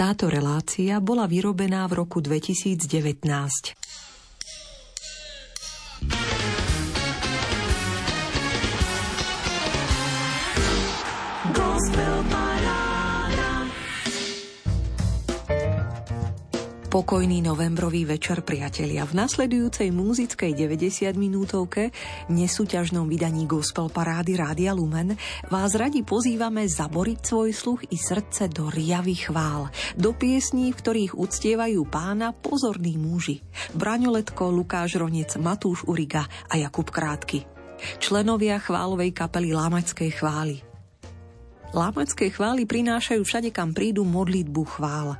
Táto relácia bola vyrobená v roku 2019. Pokojný novembrový večer, priatelia. V nasledujúcej múzickej 90 minútovke nesúťažnom vydaní Gospel Parády Rádia Lumen vás radi pozývame zaboriť svoj sluch i srdce do riavy chvál, do piesní, v ktorých uctievajú pána pozorní muži. Braňoletko, Lukáš Ronec, Matúš Uriga a Jakub Krátky. Členovia chválovej kapely Lámačskej chvály – Lámačské chvály prinášajú všade, kam prídu modlitbu chvál.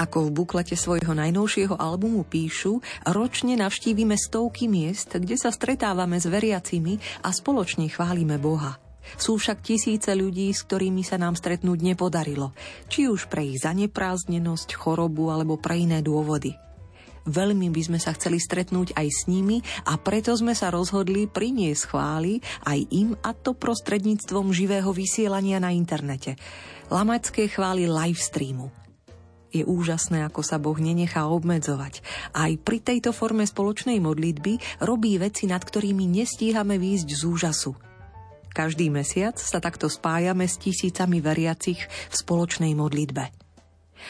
Ako v buklete svojho najnovšieho albumu píšu, ročne navštívime stovky miest, kde sa stretávame s veriacimi a spoločne chválime Boha. Sú však tisíce ľudí, s ktorými sa nám stretnúť nepodarilo, či už pre ich zaneprázdnenosť, chorobu alebo pre iné dôvody. Veľmi by sme sa chceli stretnúť aj s nimi a preto sme sa rozhodli priniesť chvály aj im a to prostredníctvom živého vysielania na internete. Lamačské chvály live streamu. Je úžasné, ako sa Boh nenechá obmedzovať. Aj pri tejto forme spoločnej modlitby robí veci, nad ktorými nestíhame výjsť z úžasu. Každý mesiac sa takto spájame s tisícami veriacich v spoločnej modlitbe.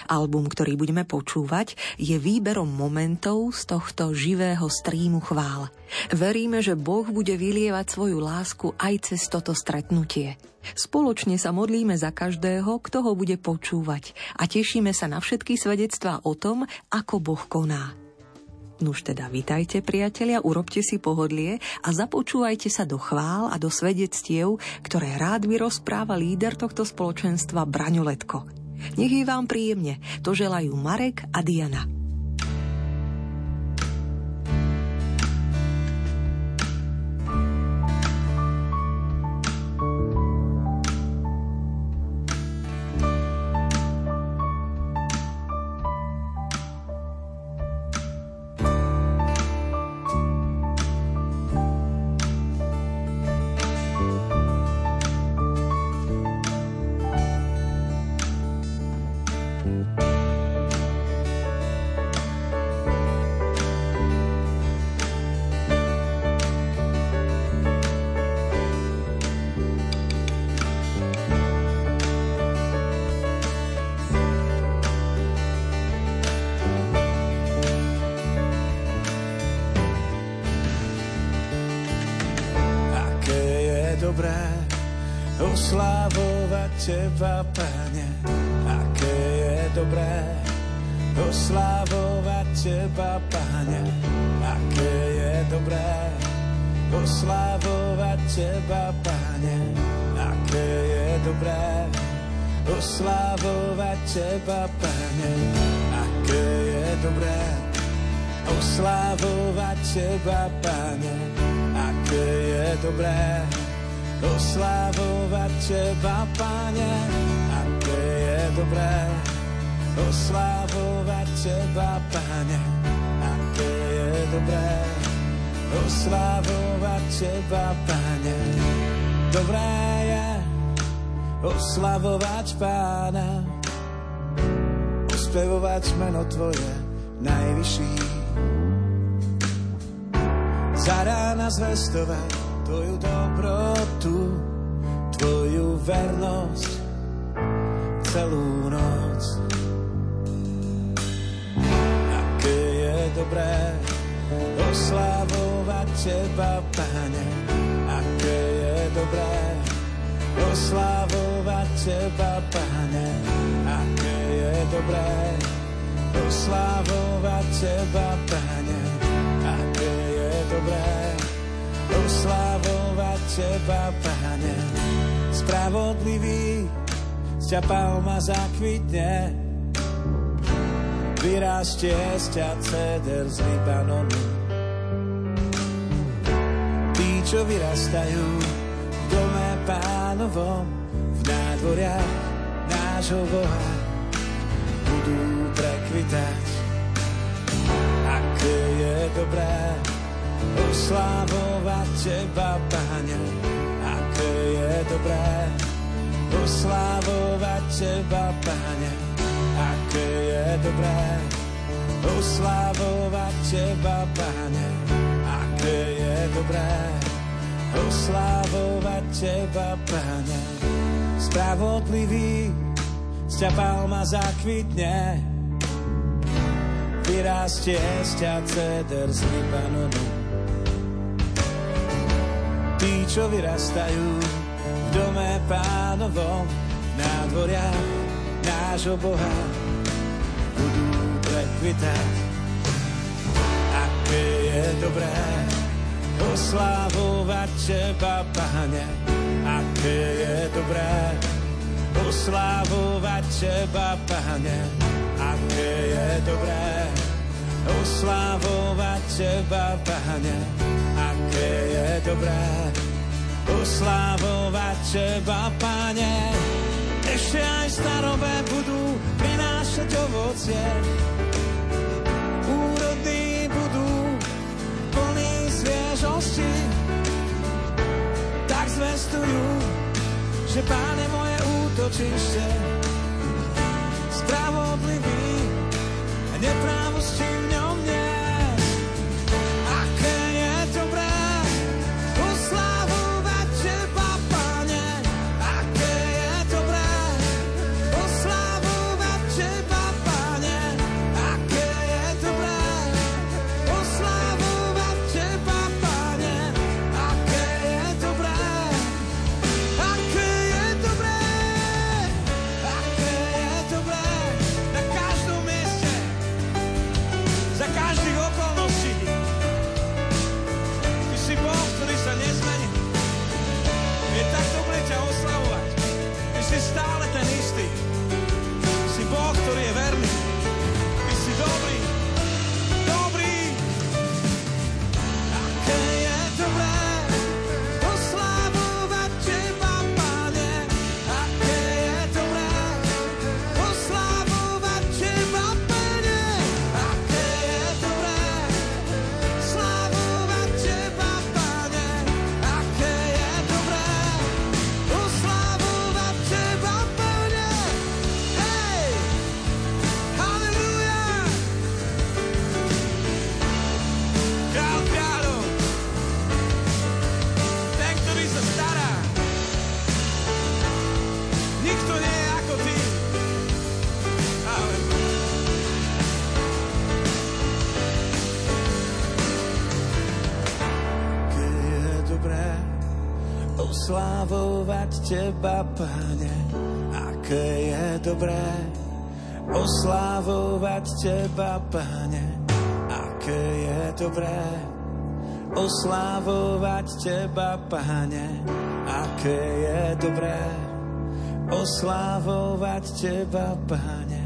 Album, ktorý budeme počúvať, je výberom momentov z tohto živého streamu chvál. Veríme, že Boh bude vylievať svoju lásku aj cez toto stretnutie. Spoločne sa modlíme za každého, kto ho bude počúvať a tešíme sa na všetky svedectvá o tom, ako Boh koná. Nuž teda vitajte priatelia, urobte si pohodlie a započúvajte sa do chvál a do svedectiev, ktoré rád by rozpráva líder tohto spoločenstva Braňoletko. Nech je vám príjemne. To želajú Marek a Diana. Teba, Pane, aké je dobré. Oslávovať Teba, Pane, aké je dobré. Oslávovať Teba, Pane, aké je dobré. Oslávovať Teba, Pane, aké je dobré. Oslávovať Teba, Pane, aké je dobré oslávovať Teba, Pane, aké je dobré oslávovať Teba, Pane, aké je dobré oslávovať Teba, Pane. Dobré je oslavovať Pána, uspevovať meno Tvoje najvyšší. Za rána zvestovať Tvoju dobrotu, Tvoju vernosť celú noc. Aké je dobré oslávovať Teba, Pane, aké je dobré oslávovať Teba, Pane, aké je dobré oslávovať Teba, Pane, aké je dobré oslávovať Teba, Pane. Spravodlivý, z ťa palma zakvitne, vyrastie z ťa ceder z Libanonu. Tí, čo vyrastajú v dome pánovom, v nádvoriach nášho Boha, budú prekvitať. Aké je dobré, oslávovať Teba, Pane, aké je dobré oslávovať Teba, Pane, aké dobré oslavovať Teba, Pane. Aké je dobré oslavovať Teba, Pane. Spravodlivý z ťa palma zakvitne, vyrastie z ťa ceder z Libanonu. Tí, čo vyrastajú v dome pánovom, nádvoria nášho Boha, budú prekvitať. Aké je dobré oslávovať Teba, Pane, aké je dobré oslávovať Teba, Pane, aké je dobré oslávovať Teba, Pane, aké je dobré oslávovať Teba, Pane. Ešte aj starové budú prinášať ovocie, úrody budú plný sviežosti, tak zvestujú, že Pán je moje útočište, spravodlivý a neprávosti Teba, Pane. Aké je dobré oslávovať Teba, Pane. Aké je dobré oslávovať Teba, Pane. Aké je dobré oslávovať Teba, Pane.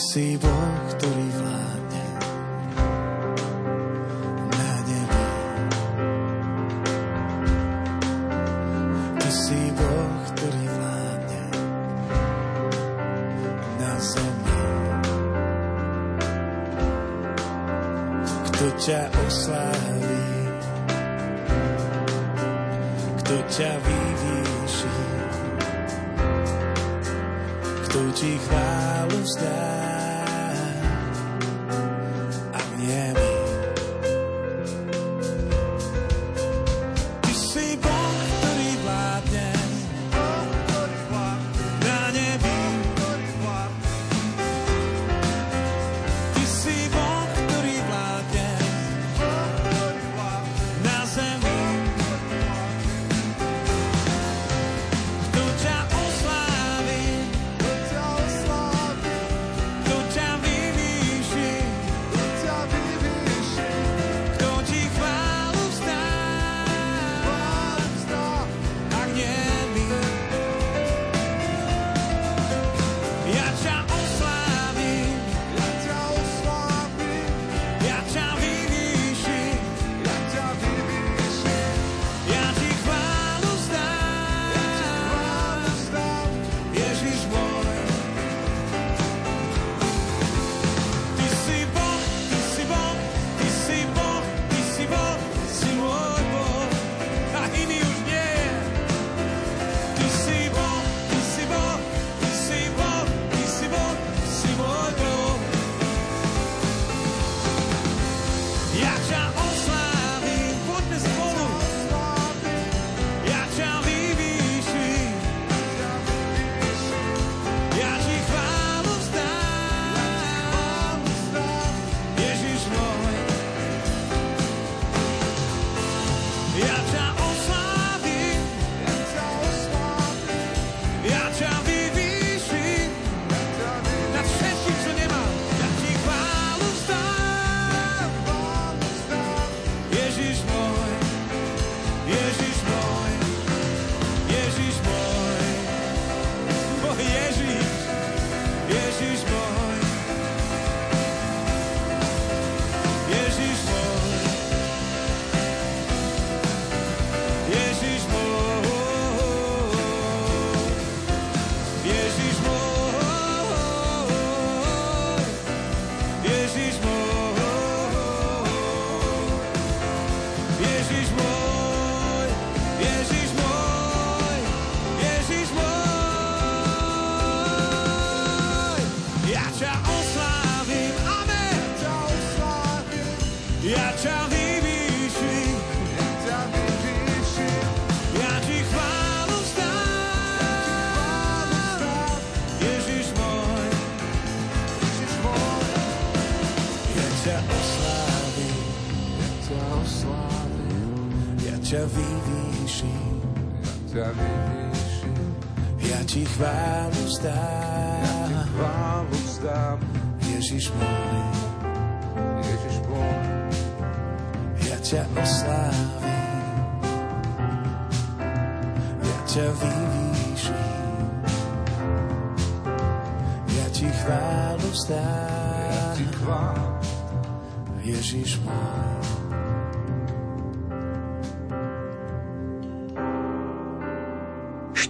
Si Boh, ktorý vládne na nebi. Ty si Boh, ktorý vládne na zemi. Kto ťa osláví, kto ťa vyvýši, kto ti chválu vzdá.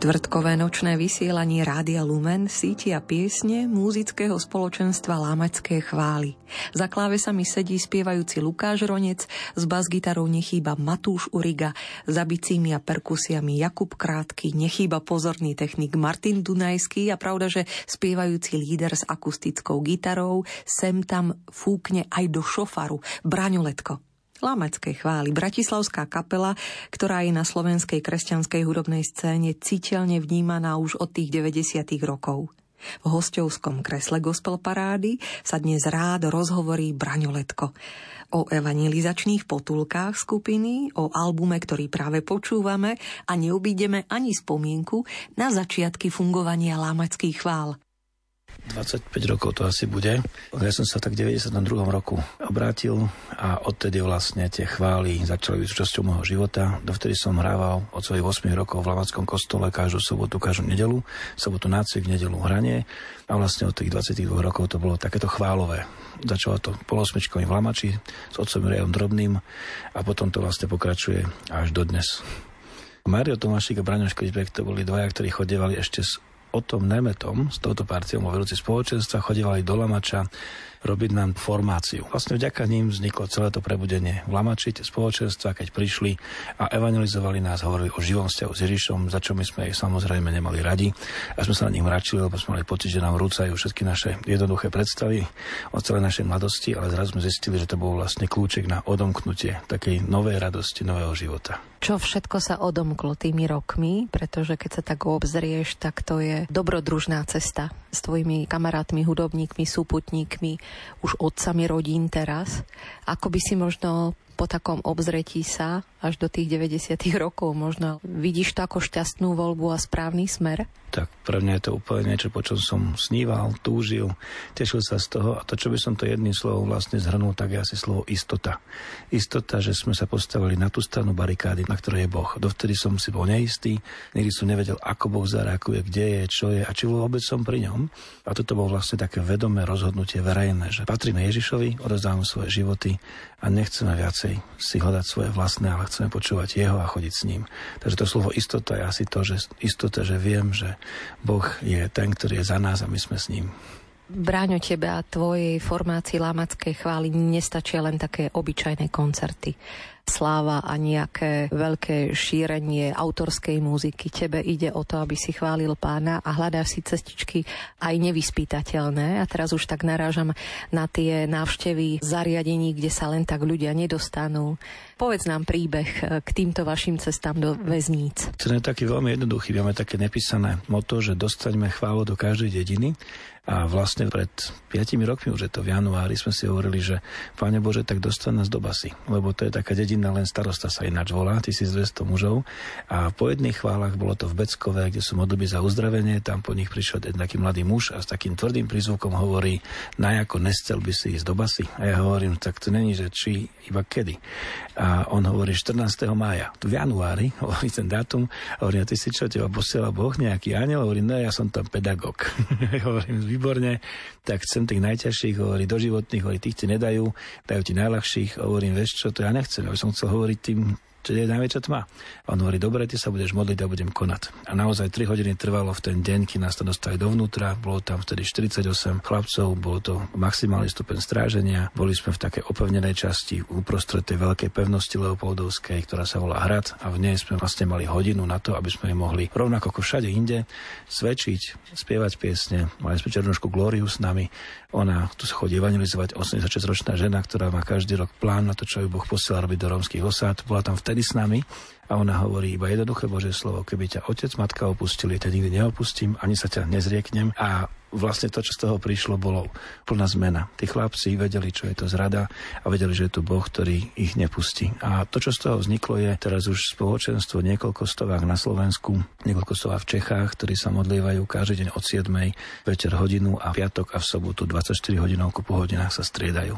Štvrtkové nočné vysielanie Rádia Lumen sítia piesne múzického spoločenstva Lámačské chvály. Za klávesami sedí spievajúci Lukáš Ronec, s basgitarou nechýba Matúš Uriga, za bicími a perkusiami Jakub Krátky, nechýba pozorný technik Martin Dunajský a pravda, že spievajúci líder s akustickou gitarou sem tam fúkne aj do šofaru Braňo Letko. Lamackej chvály. Bratislavská kapela, ktorá je na slovenskej kresťanskej hudobnej scéne citeľne vnímaná už od tých 90. rokov. V hostovskom kresle gospel parády sa dnes rád rozhovorí Braňoletko o evangelizačných potulkách skupiny, o albume, ktorý práve počúvame a neobídeme ani spomienku na začiatky fungovania lámackých chvál. 25 rokov to asi bude. Ja som sa tak v 92. roku obrátil a odtedy vlastne tie chvály začali byť súčasťou môjho života. Dovtedy som hrával od svojich 8 rokov v Lavackom kostole každú sobotu, každú nedelu, sobotu nácvik, nedelu hranie a vlastne od tých 22 rokov to bolo takéto chválové. Začalo to polosmečkovým v Lamači s otcom Rejom Drobným a potom to vlastne pokračuje až do dnes. Mario Tomášik a Braňo Škripek to boli dvaja, ktorí chodevali ešte s o tom Nemetom, s touto partiou vo vedúci spoločenstva, chodívali do Lamača robiť nám formáciu. Vlastne vďaka ním vzniklo celé to prebudenie v Lamači, tie spoločenstva, keď prišli a evangelizovali nás, hovorili o živom vzťahu s Ježišom, za čo my sme ich samozrejme nemali radi a sme sa na nich mračili, lebo sme mali pocit, že nám rúcajú všetky naše jednoduché predstavy o celej našej mladosti, ale zrazu sme zistili, že to bol vlastne kľúček na odomknutie takej novej radosti, nového života. Čo všetko sa odomklo tými rokmi, pretože keď sa tak obzrieš, tak to je dobrodružná cesta s tvojimi kamarátmi, hudobníkmi, súputníkmi, už otcami rodín teraz. Ako by si možno po takom obzretí sa až do tých 90. rokov možno vidíš to ako šťastnú voľbu a správny smer? tak pre mňa je to úplne niečo, po čom som sníval, túžil, tešil sa z toho a to, čo by som to jedným slovom vlastne zhrnul, tak je asi slovo istota. Istota, že sme sa postavili na tú stranu barikády, na ktorej je Boh. Dovtedy som si bol neistý, nikdy som nevedel, ako Boh zareaguje, kde je, čo je a či vôbec som pri ňom. A toto bolo vlastne také vedomé rozhodnutie verejné, že patríme Ježišovi, odozdávame svoje životy a nechceme viacej si hľadať svoje vlastné, ale chceme počúvať jeho a chodiť s ním. Takže to slovo istota je asi to, že istota, že viem, že Boh je ten, ktorý je za nás a my sme s ním. Bráňo, tebe a tvojej formácii Lámackej chvály nestačia len také obyčajné koncerty sláva a nejaké veľké šírenie autorskej muziky. Tebe ide o to, aby si chválil pána a hľadáš si cestičky aj nevyspytateľné. A teraz už tak narážam na tie návštevy zariadení, kde sa len tak ľudia nedostanú. Povedz nám príbeh k týmto vašim cestám do väzníc. Ten je taký veľmi jednoduchý. Máme také nepísané moto, že dostaňme chválu do každej dediny. A vlastne pred 5 rokmi, už je to v januári, sme si hovorili, že Pane Bože, tak dostan nás do basy, lebo to je taká dedina, len starosta sa ináč volá, 1200 mužov. A po jedných chválach bolo to v Beckove, kde sú modlby za uzdravenie, tam po nich prišiel jeden taký mladý muž a s takým tvrdým prízvukom hovorí, najako nestel by si ísť do basy. A ja hovorím, tak to není, že či, iba kedy. A on hovorí 14. mája, v januári, hovorí ten dátum, hovorí, a ty si čo, teba posiela Boh nejaký aniel? Hovorí, no ja som tam pedagóg. hovorím, výborne, tak chcem tých najťažších, hovorí doživotných, hovorí, tých ti nedajú, dajú ti najľahších, hovorím, vieš čo, to ja nechcem, aby som chcel hovoriť tým čo je najväčšia tma. On hovorí, dobre, ty sa budeš modliť a budem konať. A naozaj 3 hodiny trvalo v ten deň, keď nás to dostali dovnútra, bolo tam vtedy 48 chlapcov, bolo to maximálny stupeň stráženia, boli sme v takej opevnenej časti uprostred tej veľkej pevnosti Leopoldovskej, ktorá sa volá Hrad a v nej sme vlastne mali hodinu na to, aby sme mohli rovnako ako všade inde svedčiť, spievať piesne. Mali sme Černošku Glóriu s nami, ona tu sa chodí evangelizovať, 86-ročná žena, ktorá má každý rok plán na to, čo ju Boh posiela robiť do rómskych osád. Bola tam vtedy s nami a ona hovorí iba jednoduché Božie slovo, keby ťa otec, matka opustili, ťa nikdy neopustím, ani sa ťa nezrieknem. A vlastne to, čo z toho prišlo, bolo plná zmena. Tí chlapci vedeli, čo je to zrada a vedeli, že je tu Boh, ktorý ich nepustí. A to, čo z toho vzniklo, je teraz už spoločenstvo niekoľko stovák na Slovensku, niekoľko stovák v Čechách, ktorí sa modlievajú každý deň od 7. večer hodinu a piatok a v sobotu 24 hodinovku po hodinách sa striedajú.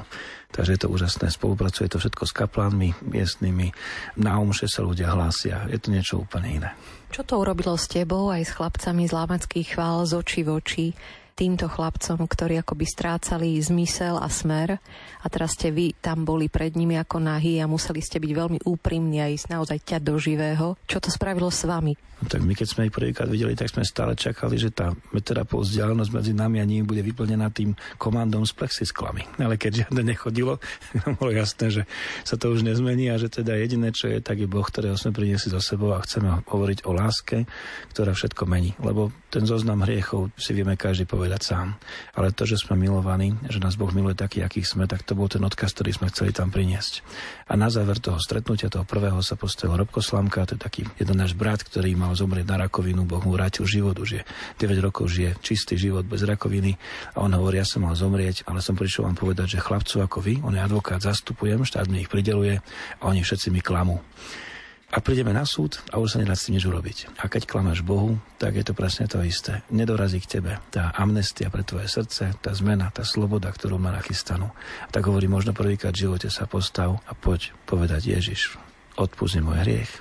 Takže je to úžasné. Spolupracuje to všetko s kaplánmi miestnymi. Na omše sa ľudia hlásia. Je to niečo úplne iné. Čo to urobilo s tebou aj s chlapcami z Lámackých chvál z očí v oči? Týmto chlapcom, ktorí akoby strácali zmysel a smer a teraz ste vy tam boli pred nimi ako nahý a museli ste byť veľmi úprimní a ísť naozaj ťať do živého. Čo to spravilo s vami? No, tak my keď sme ich prvýkrát videli, tak sme stále čakali, že tá metra pol vzdialenosť medzi nami a nimi bude vyplnená tým komandom s plexisklami. Ale keď žiadne nechodilo, bolo jasné, že sa to už nezmení a že teda jediné, čo je, tak je Boh, ktorého sme priniesli so sebou a chceme hovoriť o láske, ktorá všetko mení. Lebo ten zoznam hriechov si vieme každý povedať povedať sám. Ale to, že sme milovaní, že nás Boh miluje taký, aký sme, tak to bol ten odkaz, ktorý sme chceli tam priniesť. A na záver toho stretnutia, toho prvého sa postavil Robko Slamka, to je taký jeden náš brat, ktorý mal zomrieť na rakovinu, Boh mu vrátil život, už je 9 rokov žije čistý život bez rakoviny a on hovorí, ja som mal zomrieť, ale som prišiel vám povedať, že chlapcov ako vy, on je advokát, zastupujem, štát mi ich prideluje a oni všetci mi klamú a prídeme na súd a už sa nedá s tým nič urobiť. A keď klamáš Bohu, tak je to presne to isté. Nedorazí k tebe tá amnestia pre tvoje srdce, tá zmena, tá sloboda, ktorú má nachystanú. A tak hovorí, možno prvýkrát v živote sa postav a poď povedať Ježiš, odpúsť môj hriech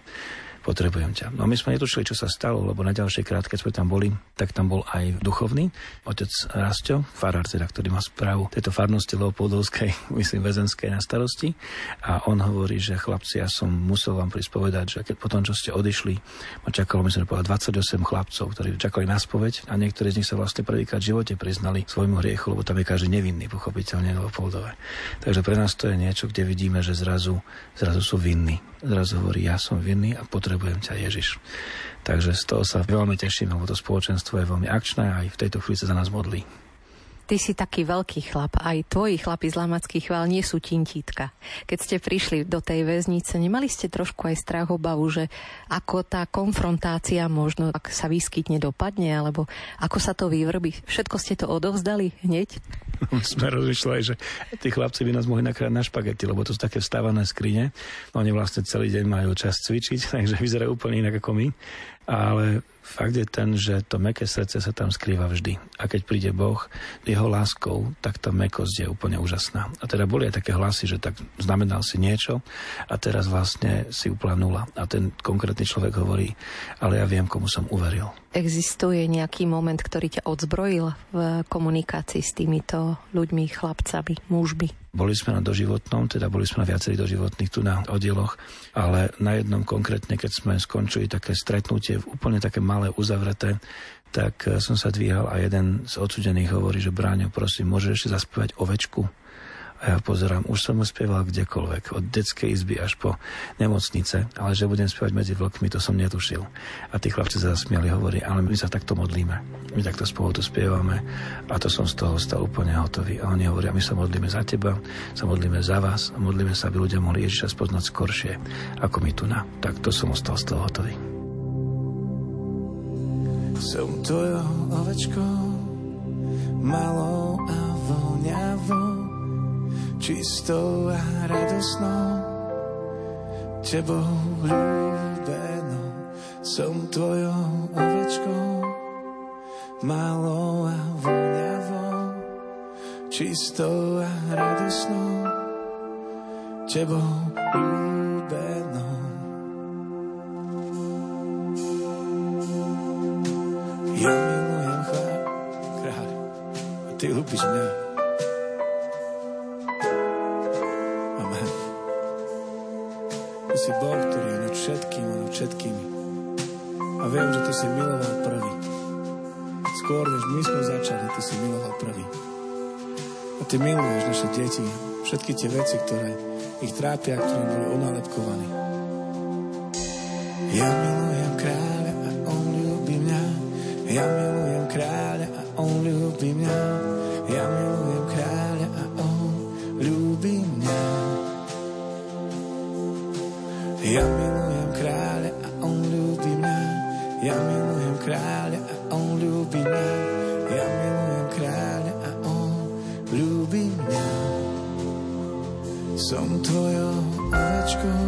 potrebujem ťa. No my sme netušili, čo sa stalo, lebo na ďalšej krát, keď sme tam boli, tak tam bol aj duchovný, otec Rastio, farár teda, ktorý má správu tejto farnosti Leopoldovskej, myslím, väzenskej na starosti. A on hovorí, že chlapci, ja som musel vám prispovedať, že keď potom, čo ste odišli, ma čakalo, myslím, povedať 28 chlapcov, ktorí čakali na spoveď a niektorí z nich sa vlastne prvýkrát v živote priznali svojmu hriechu, lebo tam je každý nevinný, pochopiteľne Leopoldové. Takže pre nás to je niečo, kde vidíme, že zrazu, zrazu sú vinní. Zrazu hovorí, ja som vinný a potrebujem ťa Ježiš. Takže z toho sa veľmi teším, lebo to spoločenstvo je veľmi akčné a aj v tejto chvíli sa za nás modlí. Ty si taký veľký chlap, aj tvoji chlapi z Lamackých chvál nie sú tintítka. Keď ste prišli do tej väznice, nemali ste trošku aj strach obavu, že ako tá konfrontácia možno, ak sa vyskytne, dopadne, alebo ako sa to vyvrbí. Všetko ste to odovzdali hneď? sme rozmýšľali, že tí chlapci by nás mohli nakrát na špagety, lebo to sú také vstávané skrine. Oni vlastne celý deň majú čas cvičiť, takže vyzerajú úplne inak ako my. Ale Fakt je ten, že to meké srdce sa tam skrýva vždy. A keď príde Boh jeho láskou, tak tá mekosť je úplne úžasná. A teda boli aj také hlasy, že tak znamenal si niečo a teraz vlastne si úplná nula. A ten konkrétny človek hovorí, ale ja viem, komu som uveril. Existuje nejaký moment, ktorý ťa odzbrojil v komunikácii s týmito ľuďmi, chlapcami, mužmi? Boli sme na doživotnom, teda boli sme na viacerých doživotných tu na oddieloch, ale na jednom konkrétne, keď sme skončili také stretnutie, úplne také malé, uzavreté, tak eh, som sa dvíhal a jeden z odsudených hovorí, že Bráňo, prosím, môžeš ešte zaspívať ovečku? A ja pozerám, už som mu spieval kdekoľvek, od detskej izby až po nemocnice, ale že budem spievať medzi vlkmi, to som netušil. A tí chlapci sa zasmiali, hovorí, ale my sa takto modlíme. My takto spolu tu spievame a to som z toho stal úplne hotový. A oni hovoria, my sa modlíme za teba, sa modlíme za vás a modlíme sa, aby ľudia mohli Ježiša spoznať skoršie, ako my tu na. Tak to som ostal z toho hotový. Som tvojou ovečkou, malou a voňavou čistou a radosnou, tebou ľúbenou. Som tvojou ovečkou, malou a voňavou, čistou a radosnou, tebou ľúbenou. Ja milujem chlap, kráľ, a ty ľúbiš mňa. Si Boh, ktorý je všetkým a všetkými. A viem, že Ty si miloval prvý. Skôr, než my sme začali, Ty si miloval prvý. A Ty miluješ naše deti, všetky tie veci, ktoré ich trápia, ktoré boli onálepkovaní. Ja milujem kráľa a on ľúbi mňa. Ja milujem kráľa a on ľúbi mňa. Ja milujem Ja milujem kráľa a on ľúbi mňa. Ja milujem kráľa a on ľúbi mňa. Ja milujem kráľa a on ľúbi mňa. Som tvojou ovečkou,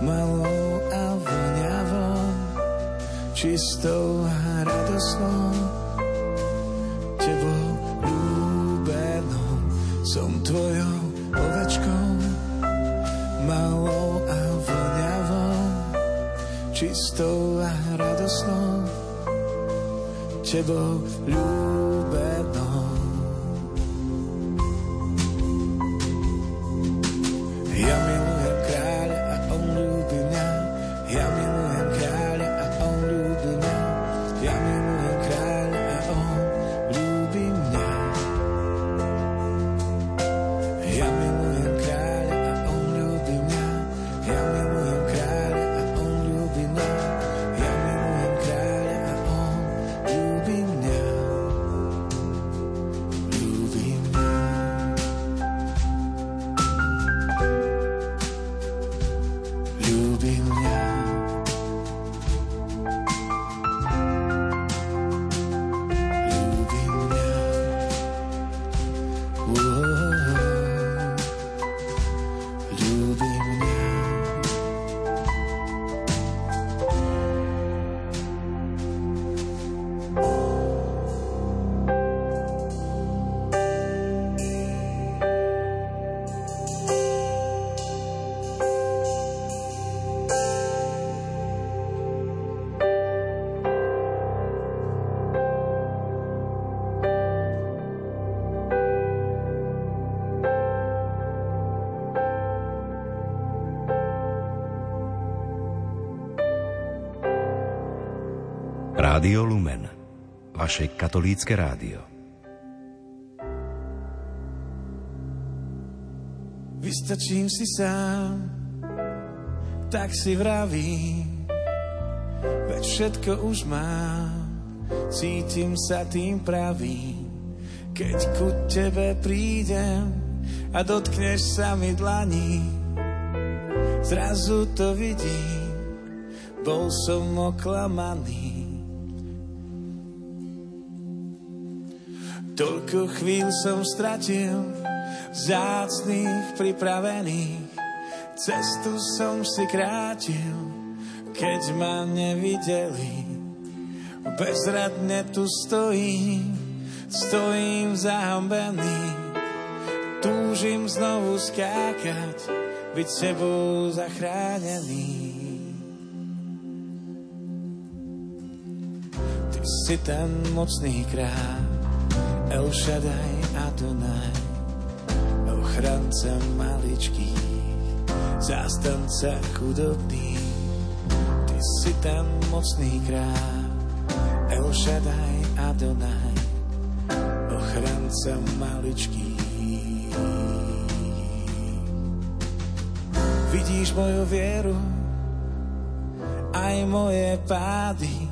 malou a voňavou, čistou a radosnou, tebou ľúbenou. Som tvojou ovečkou, malou a voňavou, čistou a radosnou, tebou ľúbenou. Vaše katolícke rádio. Vystačím si sám, tak si vravím, veď všetko už mám, cítim sa tým pravým, keď ku tebe prídem a dotkneš sa mi dlaní, zrazu to vidím, bol som oklamaný. Toľko chvíľ som stratil, zácných pripravených. Cestu som si krátil, keď ma nevideli. Bezradne tu stojím, stojím zahambený. Túžim znovu skákať, byť sebou zachránený. Ty si ten mocný kráľ, El Shaddai Adonai, ochranca maličkých, zástanca chudobných. Ty si ten mocný kráľ, El Shaddai Adonai, ochranca maličkých. Vidíš moju vieru, aj moje pády,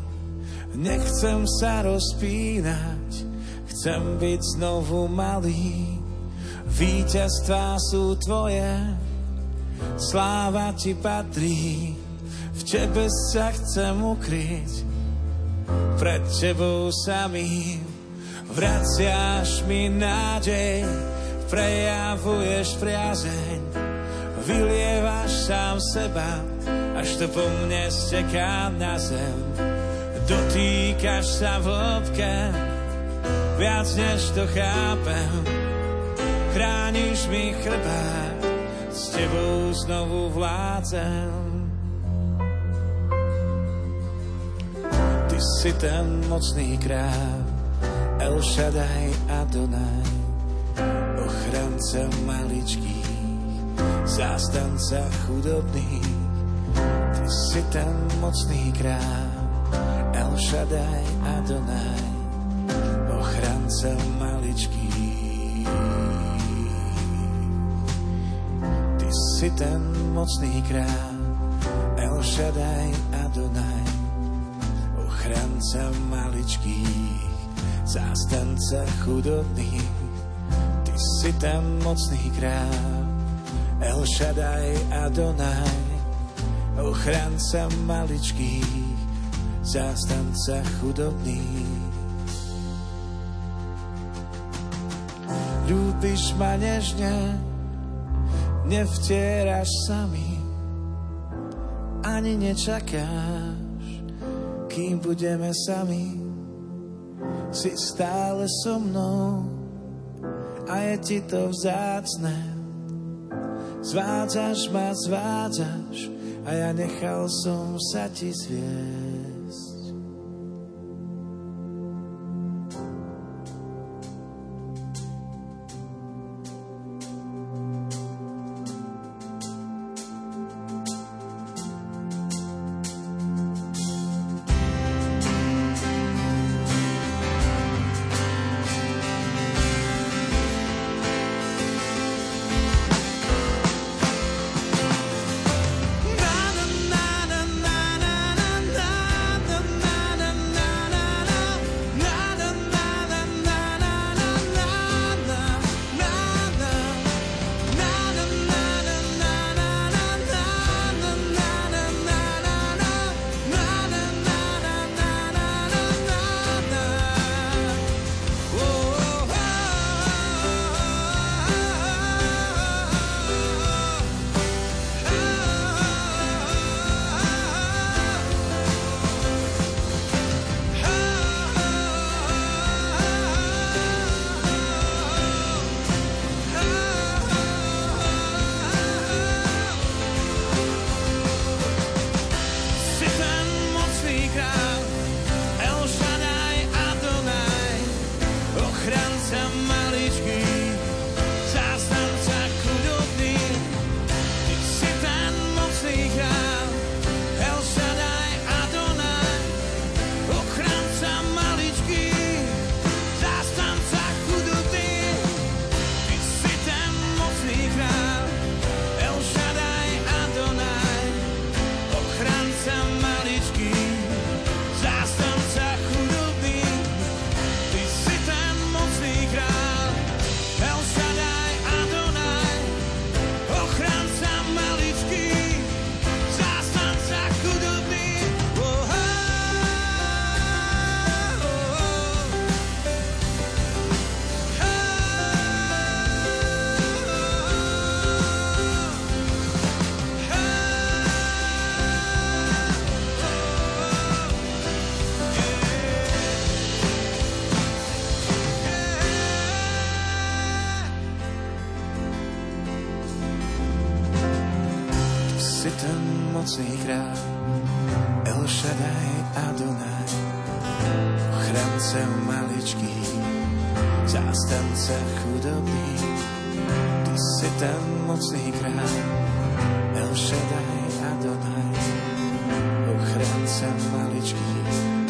nechcem sa rozpínať, Chcem byť znovu malý, víťazstvá sú tvoje, sláva ti patrí, v tebe sa chcem ukryť, pred tebou samým. Vraciaš mi nádej, prejavuješ priazeň, vylievaš sám seba, až to po mne steká na zem. Dotýkaš sa v hĺbke, viac než to chápem. Chrániš mi chrbát, s tebou znovu vládzem. Ty si ten mocný kráľ, El Shaddai Adonai, ochranca maličkých, zástanca chudobných. si ten mocný král, El Shaddai Adonai, ochranca maličký. Ty si ten mocný král, El Shaddai Adonai, ochranca maličký, zástanca chudobný. Ty si ten mocný král, El Shaddai Adonai, ochranca maličkých, zástanca chudobný. Ľúbiš ma nežne, nevtieraš sami, ani nečakáš, kým budeme sami. Si stále so mnou a je ti to vzácne. Zvádzaš ma, zvádzaš, a ja nechal som sa ti zvieť.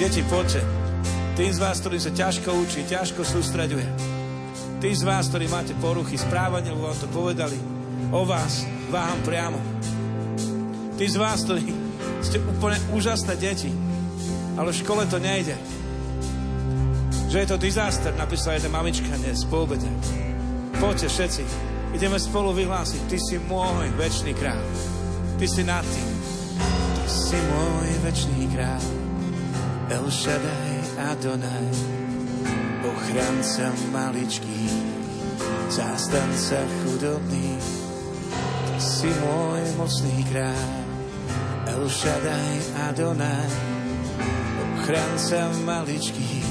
Deti, poďte. Tým z vás, ktorý sa ťažko učí, ťažko sústreďuje. Tí z vás, ktorí máte poruchy správania, lebo vám to povedali o vás, vám priamo. Tí z vás, ktorí ste úplne úžasné deti, ale v škole to nejde. Že je to disaster, napísala jedna mamička dnes po obede. Poďte všetci, ideme spolu vyhlásiť, ty si môj večný král. Ty si nad tým. Ty si môj večný král. El Shaddai Adonai, ochranca maličký, zástanca chudobný, si môj mocný král. El Shaddai Adonai, ochranca maličký,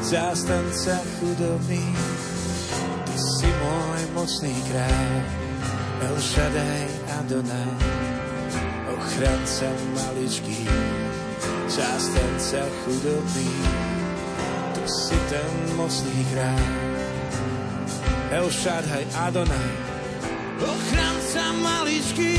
zástanca chudobný, ty si môj mocný král. El Shaddai Adonai, ochranca maličký, zástanca chudobný, tu si ten mocný král. El Shaddai Adonai, ochranca maličký,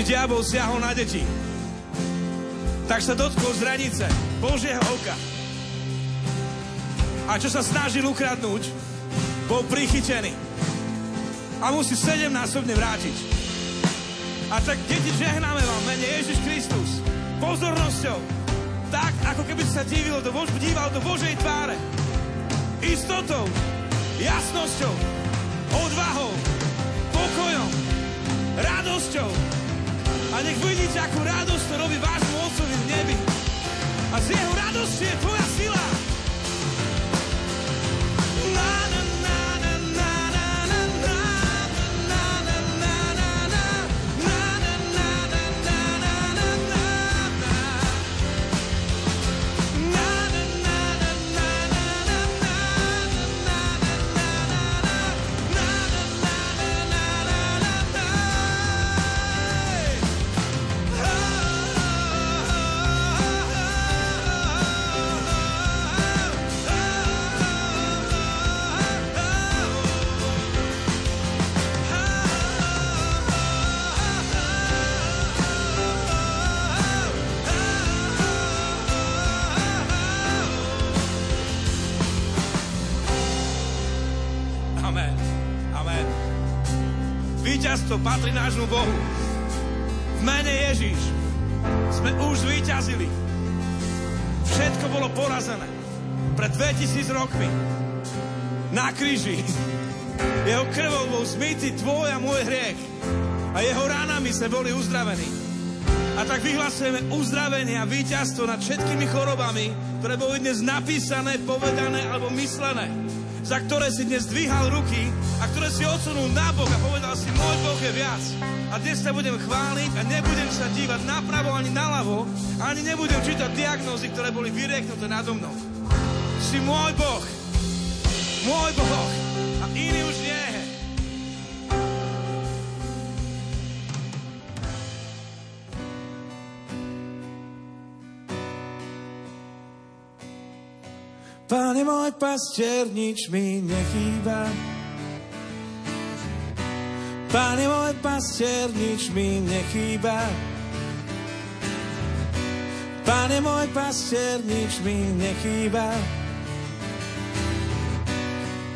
ti diabol siahol na deti, tak sa dotkol z hranice Božieho oka. A čo sa snažil ukradnúť, bol prichytený. A musí sedemnásobne vrátiť. A tak, deti, žehnáme vám, mene Ježiš Kristus, pozornosťou, tak, ako keby sa divil do, díval do Božej tváre. Istotou, jasnosťou, odvahou, pokojom, radosťou. A nech vidíte, akú radosť to robí vášmu Otcovi v nebi. A z jeho radosti je tvoja sila. Víťazstvo patrí nášmu Bohu. V mene Ježíš sme už zvíťazili. Všetko bolo porazené. Pred 2000 rokmi na kríži jeho krvou bol zmytý tvoj a môj hriech a jeho ránami sme boli uzdravení. A tak vyhlasujeme uzdravenie a víťazstvo nad všetkými chorobami, ktoré boli dnes napísané, povedané alebo myslené za ktoré si dnes dvíhal ruky a ktoré si odsunul na Boh a povedal si, môj Boh je viac. A dnes sa budem chváliť a nebudem sa dívať napravo ani naľavo, ani nebudem čítať diagnózy, ktoré boli vyrieknuté nado mnou. Si môj Boh, môj Boh a iný už nie môj pastier, nič mi nechýba. Pane môj pastier, nič mi nechýba. Pane môj pastier, nič mi nechýba.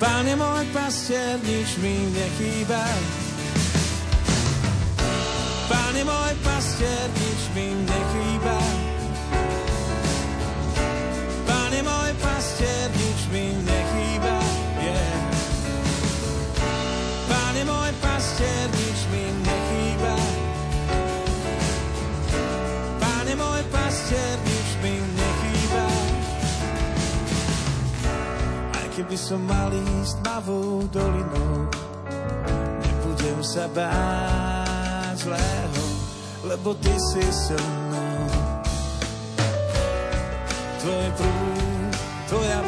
Pane môj pastier, nič mi nechýba. Pane môj pastier, nič mi nechýba. Pane môj pastier, mi nechýba, yeah. Pane môj pastier, nič mi nechýba. Pane môj pastier, nič mi nechýba. Aj keby som mal ísť tmavou dolinou, nebudem sa báť zlého, lebo ty si so mnou. Tvoj prúd,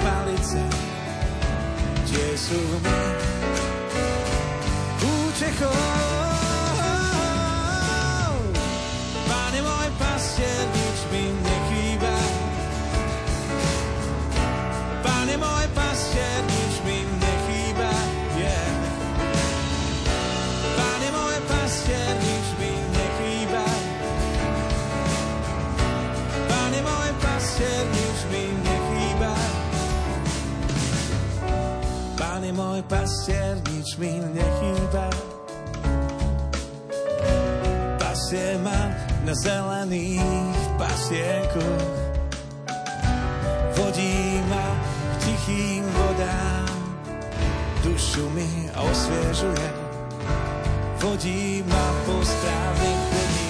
palica, tie sú mi útechou. Pane pastier, nič mi nechýba. Pasie ma na zelených pasiekoch. Vodí ma k tichým vodám. Dušu mi osviežuje. Vodí ma po správnych chodníkoch.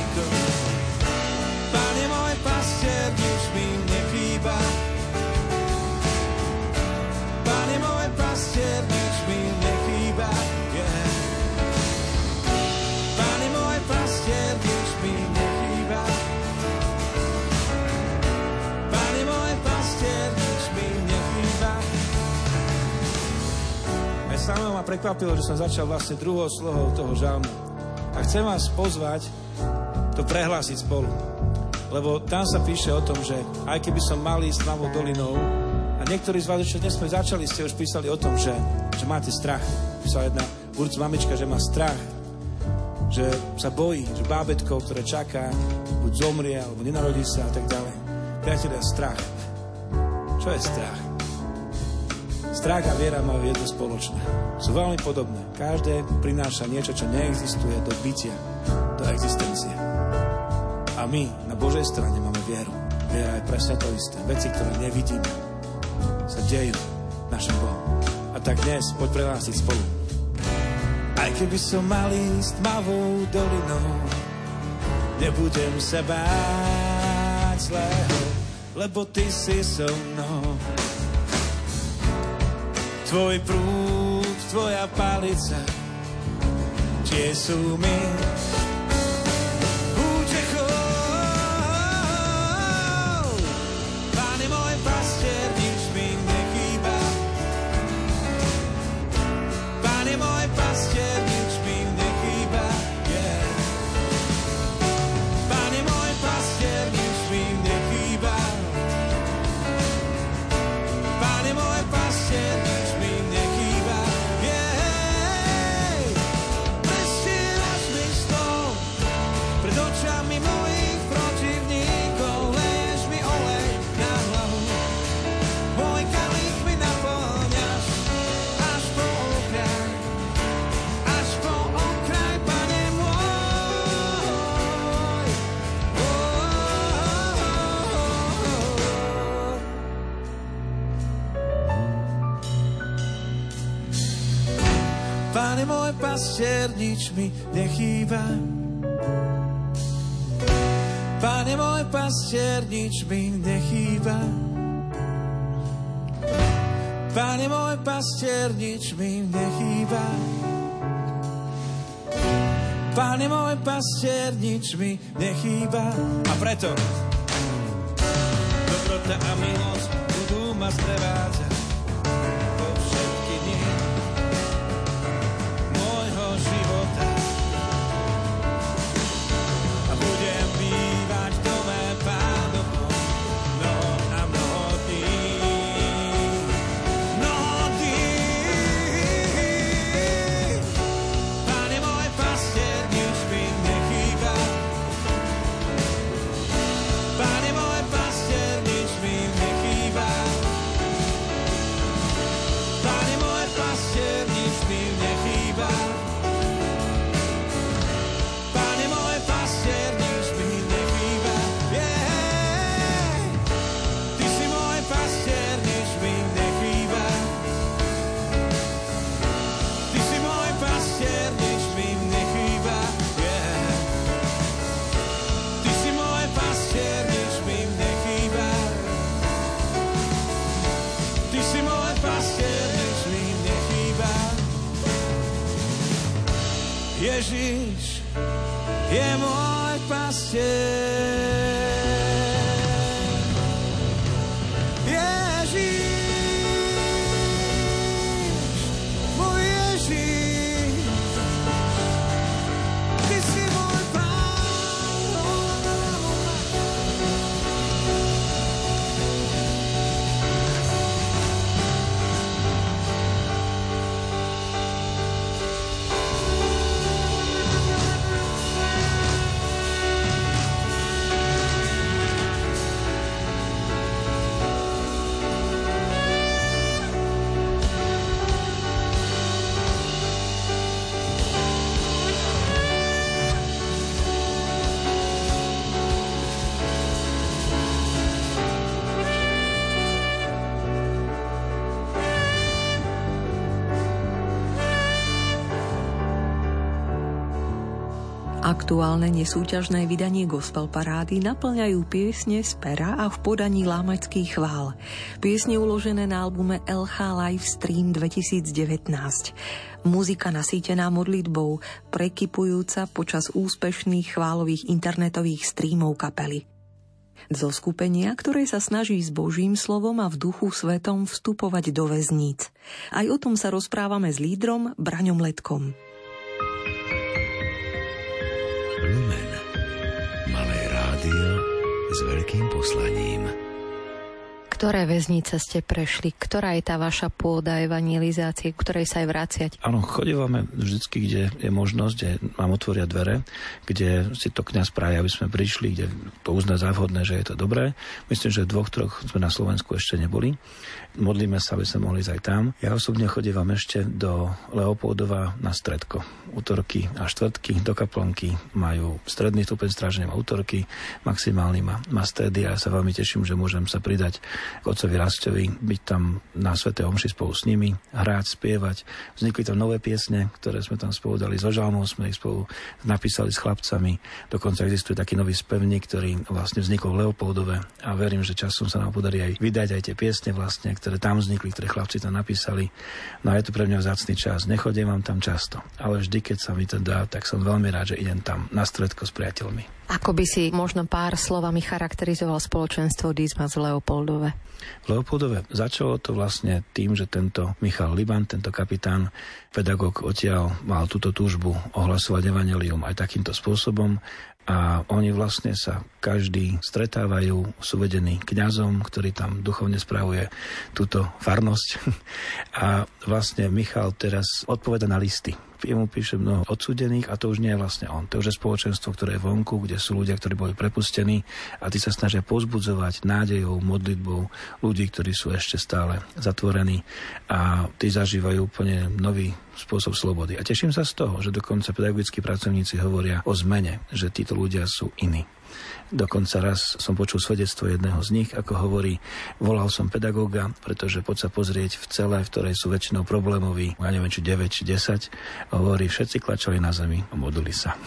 Samého ma prekvapilo, že som začal vlastne druhou slohou toho žalmu. A chcem vás pozvať to prehlásiť spolu. Lebo tam sa píše o tom, že aj keby som mal ísť tmavou dolinou, a niektorí z vás, čo dnes sme začali, ste už písali o tom, že, že máte strach. Písala jedna budúca mamička, že má strach, že sa bojí, že bábetko, ktoré čaká, buď zomrie, alebo nenarodí sa a tak ďalej. Priatelia, strach. Čo je strach? Strach a viera majú jedno spoločné. Sú veľmi podobné. Každé prináša niečo, čo neexistuje do bytia, do existencie. A my na Božej strane máme vieru. Viera je presne to isté. Veci, ktoré nevidíme, sa dejú našim Bohom. A tak dnes poď prehlásiť spolu. Aj keby som mal ísť tmavou dolinou, nebudem sa báť zlého, lebo ty si so mnou. Tvoj prúd, tvoja palica, tie sú mi pastier, nič mi nechýba. Pane môj pastier, nič mi nechýba. Pane môj pastier, nič mi nechýba. Pane môj pastier, nič mi nechýba. A preto dobrota a milosť budú ma sprevádzať Aktuálne nesúťažné vydanie gospel parády naplňajú piesne z pera a v podaní lámačských chvál. Piesne uložené na albume LH Live Stream 2019. Muzika nasýtená modlitbou, prekypujúca počas úspešných chválových internetových streamov kapely. Zo skupenia, ktoré sa snaží s Božím slovom a v duchu svetom vstupovať do väzníc. Aj o tom sa rozprávame s lídrom Braňom Letkom. Veľkým poslaním. Ktoré väznice ste prešli? Ktorá je tá vaša pôda evangelizácie, ktorej sa aj vraciať? Áno, chodívame vždycky, kde je možnosť, kde nám otvoria dvere, kde si to kňaz praje, aby sme prišli, kde to uzná za vhodné, že je to dobré. Myslím, že dvoch, troch sme na Slovensku ešte neboli. Modlíme sa, aby sme mohli ísť aj tam. Ja osobne chodívam ešte do Leopoldova na stredko. Útorky a štvrtky do kaplonky majú stredný stupeň stráženia, útorky, maximálny má, má stredy a ja sa veľmi teším, že môžem sa pridať k otcovi Rastovi, byť tam na Svete Omši spolu s nimi, hrať, spievať. Vznikli tam nové piesne, ktoré sme tam spolu dali. So Žalmou sme ich spolu napísali s chlapcami. Dokonca existuje taký nový spevník, ktorý vlastne vznikol v Leopoldove a verím, že časom sa nám podarí aj vydať aj tie piesne vlastne, ktoré tam vznikli, ktoré chlapci tam napísali. No a je to pre mňa vzácný čas. Nechodím vám tam často, ale vždy, keď sa mi to dá, tak som veľmi rád, že idem tam na stredko s priateľmi. Ako by si možno pár slovami charakterizoval spoločenstvo Dismas v Leopoldove? V Leopoldove začalo to vlastne tým, že tento Michal Liban, tento kapitán, pedagóg odtiaľ mal túto túžbu ohlasovať evanelium aj takýmto spôsobom a oni vlastne sa každý stretávajú s uvedeným kňazom, ktorý tam duchovne spravuje túto farnosť. A vlastne Michal teraz odpoveda na listy jemu píše mnoho odsúdených a to už nie je vlastne on. To už je spoločenstvo, ktoré je vonku, kde sú ľudia, ktorí boli prepustení a tí sa snažia pozbudzovať nádejou, modlitbou ľudí, ktorí sú ešte stále zatvorení a tí zažívajú úplne nový spôsob slobody. A teším sa z toho, že dokonca pedagogickí pracovníci hovoria o zmene, že títo ľudia sú iní. Dokonca raz som počul svedectvo jedného z nich, ako hovorí, volal som pedagóga, pretože poď sa pozrieť v celé, v ktorej sú väčšinou problémoví, ja neviem, či 9, či 10, hovorí, všetci klačali na zemi a modlili sa.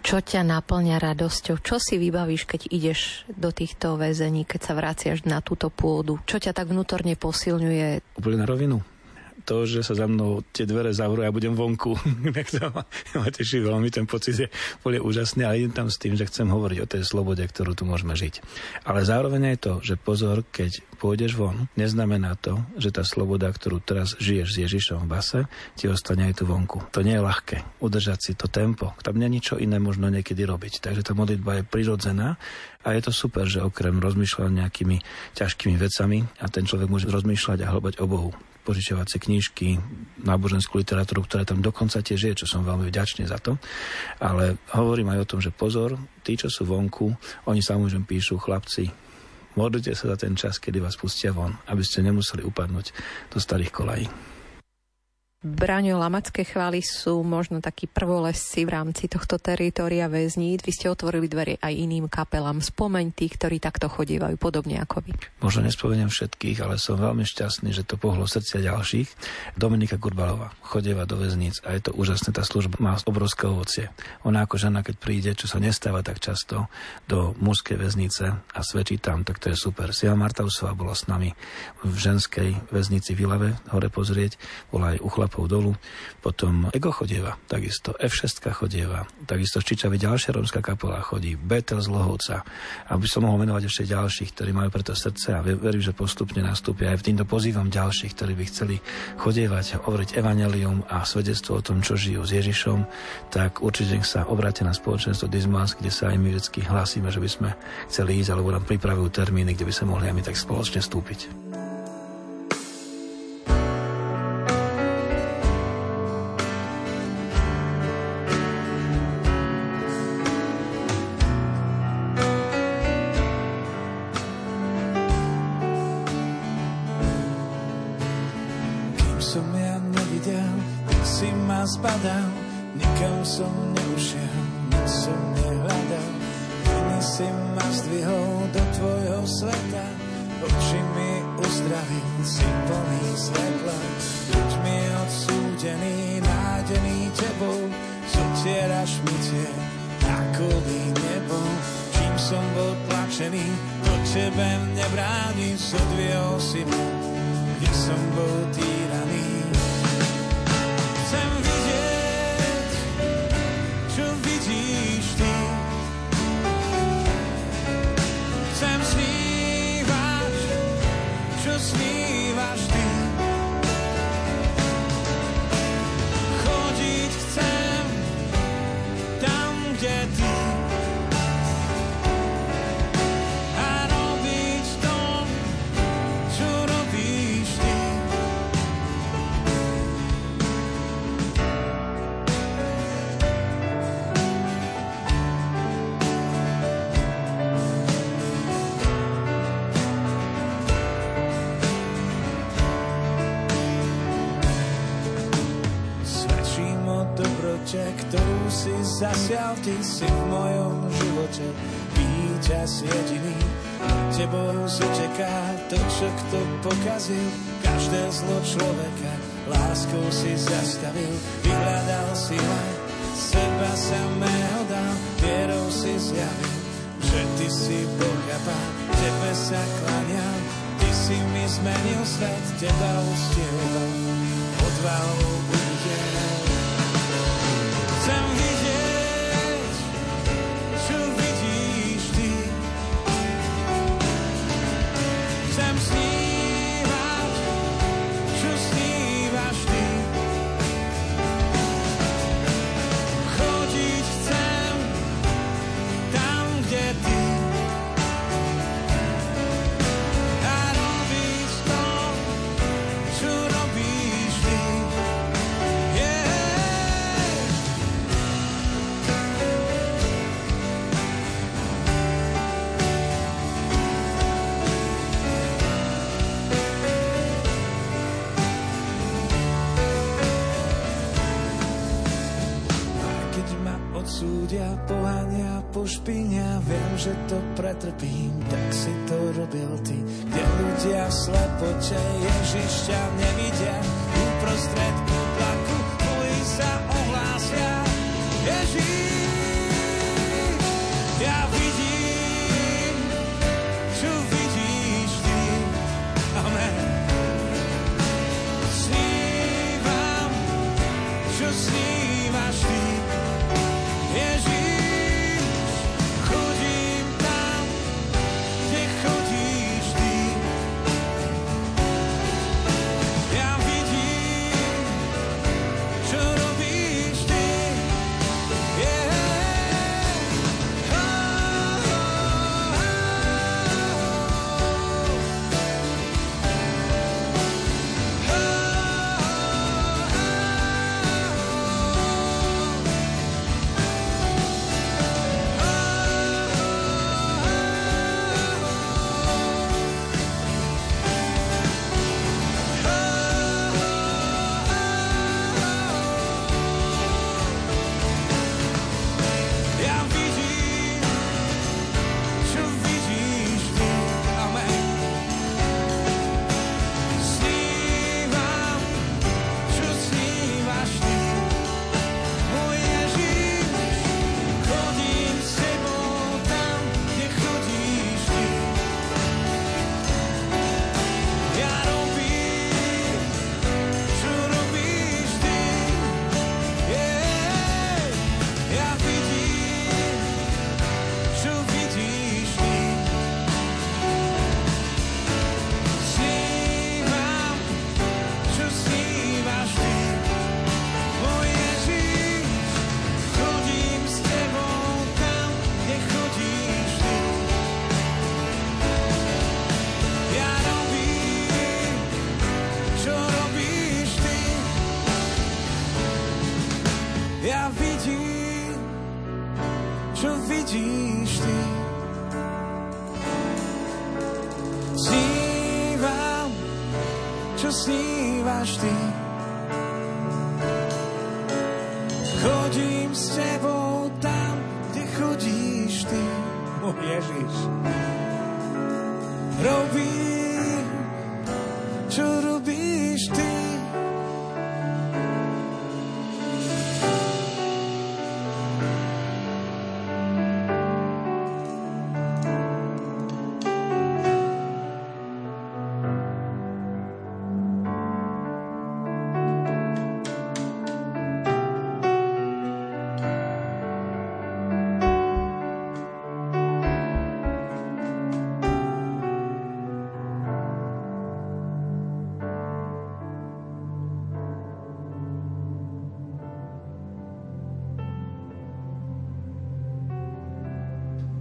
Čo ťa naplňa radosťou? Čo si vybavíš, keď ideš do týchto väzení, keď sa vraciaš na túto pôdu? Čo ťa tak vnútorne posilňuje? Úplne na rovinu to, že sa za mnou tie dvere zavrú ja budem vonku. to ma, ma teší veľmi, ten pocit je úplne úžasný a idem tam s tým, že chcem hovoriť o tej slobode, ktorú tu môžeme žiť. Ale zároveň je to, že pozor, keď pôjdeš von, neznamená to, že tá sloboda, ktorú teraz žiješ s Ježišom v base, ti ostane aj tu vonku. To nie je ľahké, udržať si to tempo. Tam nie ničo iné možno niekedy robiť. Takže tá modlitba je prirodzená a je to super, že okrem rozmýšľať nejakými ťažkými vecami a ten človek môže rozmýšľať a hlbať o Bohu požičiavacie knižky, náboženskú literatúru, ktorá tam dokonca tiež je, čo som veľmi vďačný za to. Ale hovorím aj o tom, že pozor, tí, čo sú vonku, oni sa píšu, chlapci, modlite sa za ten čas, kedy vás pustia von, aby ste nemuseli upadnúť do starých kolají. Braňo Lamacké chvály sú možno takí prvolesci v rámci tohto teritória väzníc. Vy ste otvorili dvere aj iným kapelám. Spomeň tých, ktorí takto chodívajú, podobne ako vy. Možno nespomeniem všetkých, ale som veľmi šťastný, že to pohlo srdcia ďalších. Dominika Gurbalová chodieva do väzníc a je to úžasné, tá služba má obrovské ovocie. Ona ako žena, keď príde, čo sa nestáva tak často, do mužskej väznice a svedčí tam, tak to je super. Sia Martausová bola s nami v ženskej väznici v Ilave hore pozrieť, bola aj u chlapov dolu. Potom Ego chodieva, takisto F6 chodieva, takisto z ďalšia rómska kapola chodí, Betel z Lohovca. Aby som mohol menovať ešte ďalších, ktorí majú preto srdce a verím, že postupne nastúpia. Aj v týmto pozývam ďalších, ktorí by chceli chodievať, hovoriť evanelium a svedectvo o tom, čo žijú s Ježišom, tak určite sa obráte na spoločenstvo Dismas, kde sa aj my vždy hlásime, že by sme chceli ísť, alebo nám pripravujú termíny, kde by sme mohli aj my tak spoločne vstúpiť. Zasial, ty si v mojom živote víťaz jediný. Tebou čeká to, čo kto pokazil, každé zlo človeka láskou si zastavil, vyhľadal si ma, seba samého dal, vierou si zjavil, že ty si Boh a Pán, tebe sa klaniam, ty si mi zmenil svet, teba ustieval, odvahou down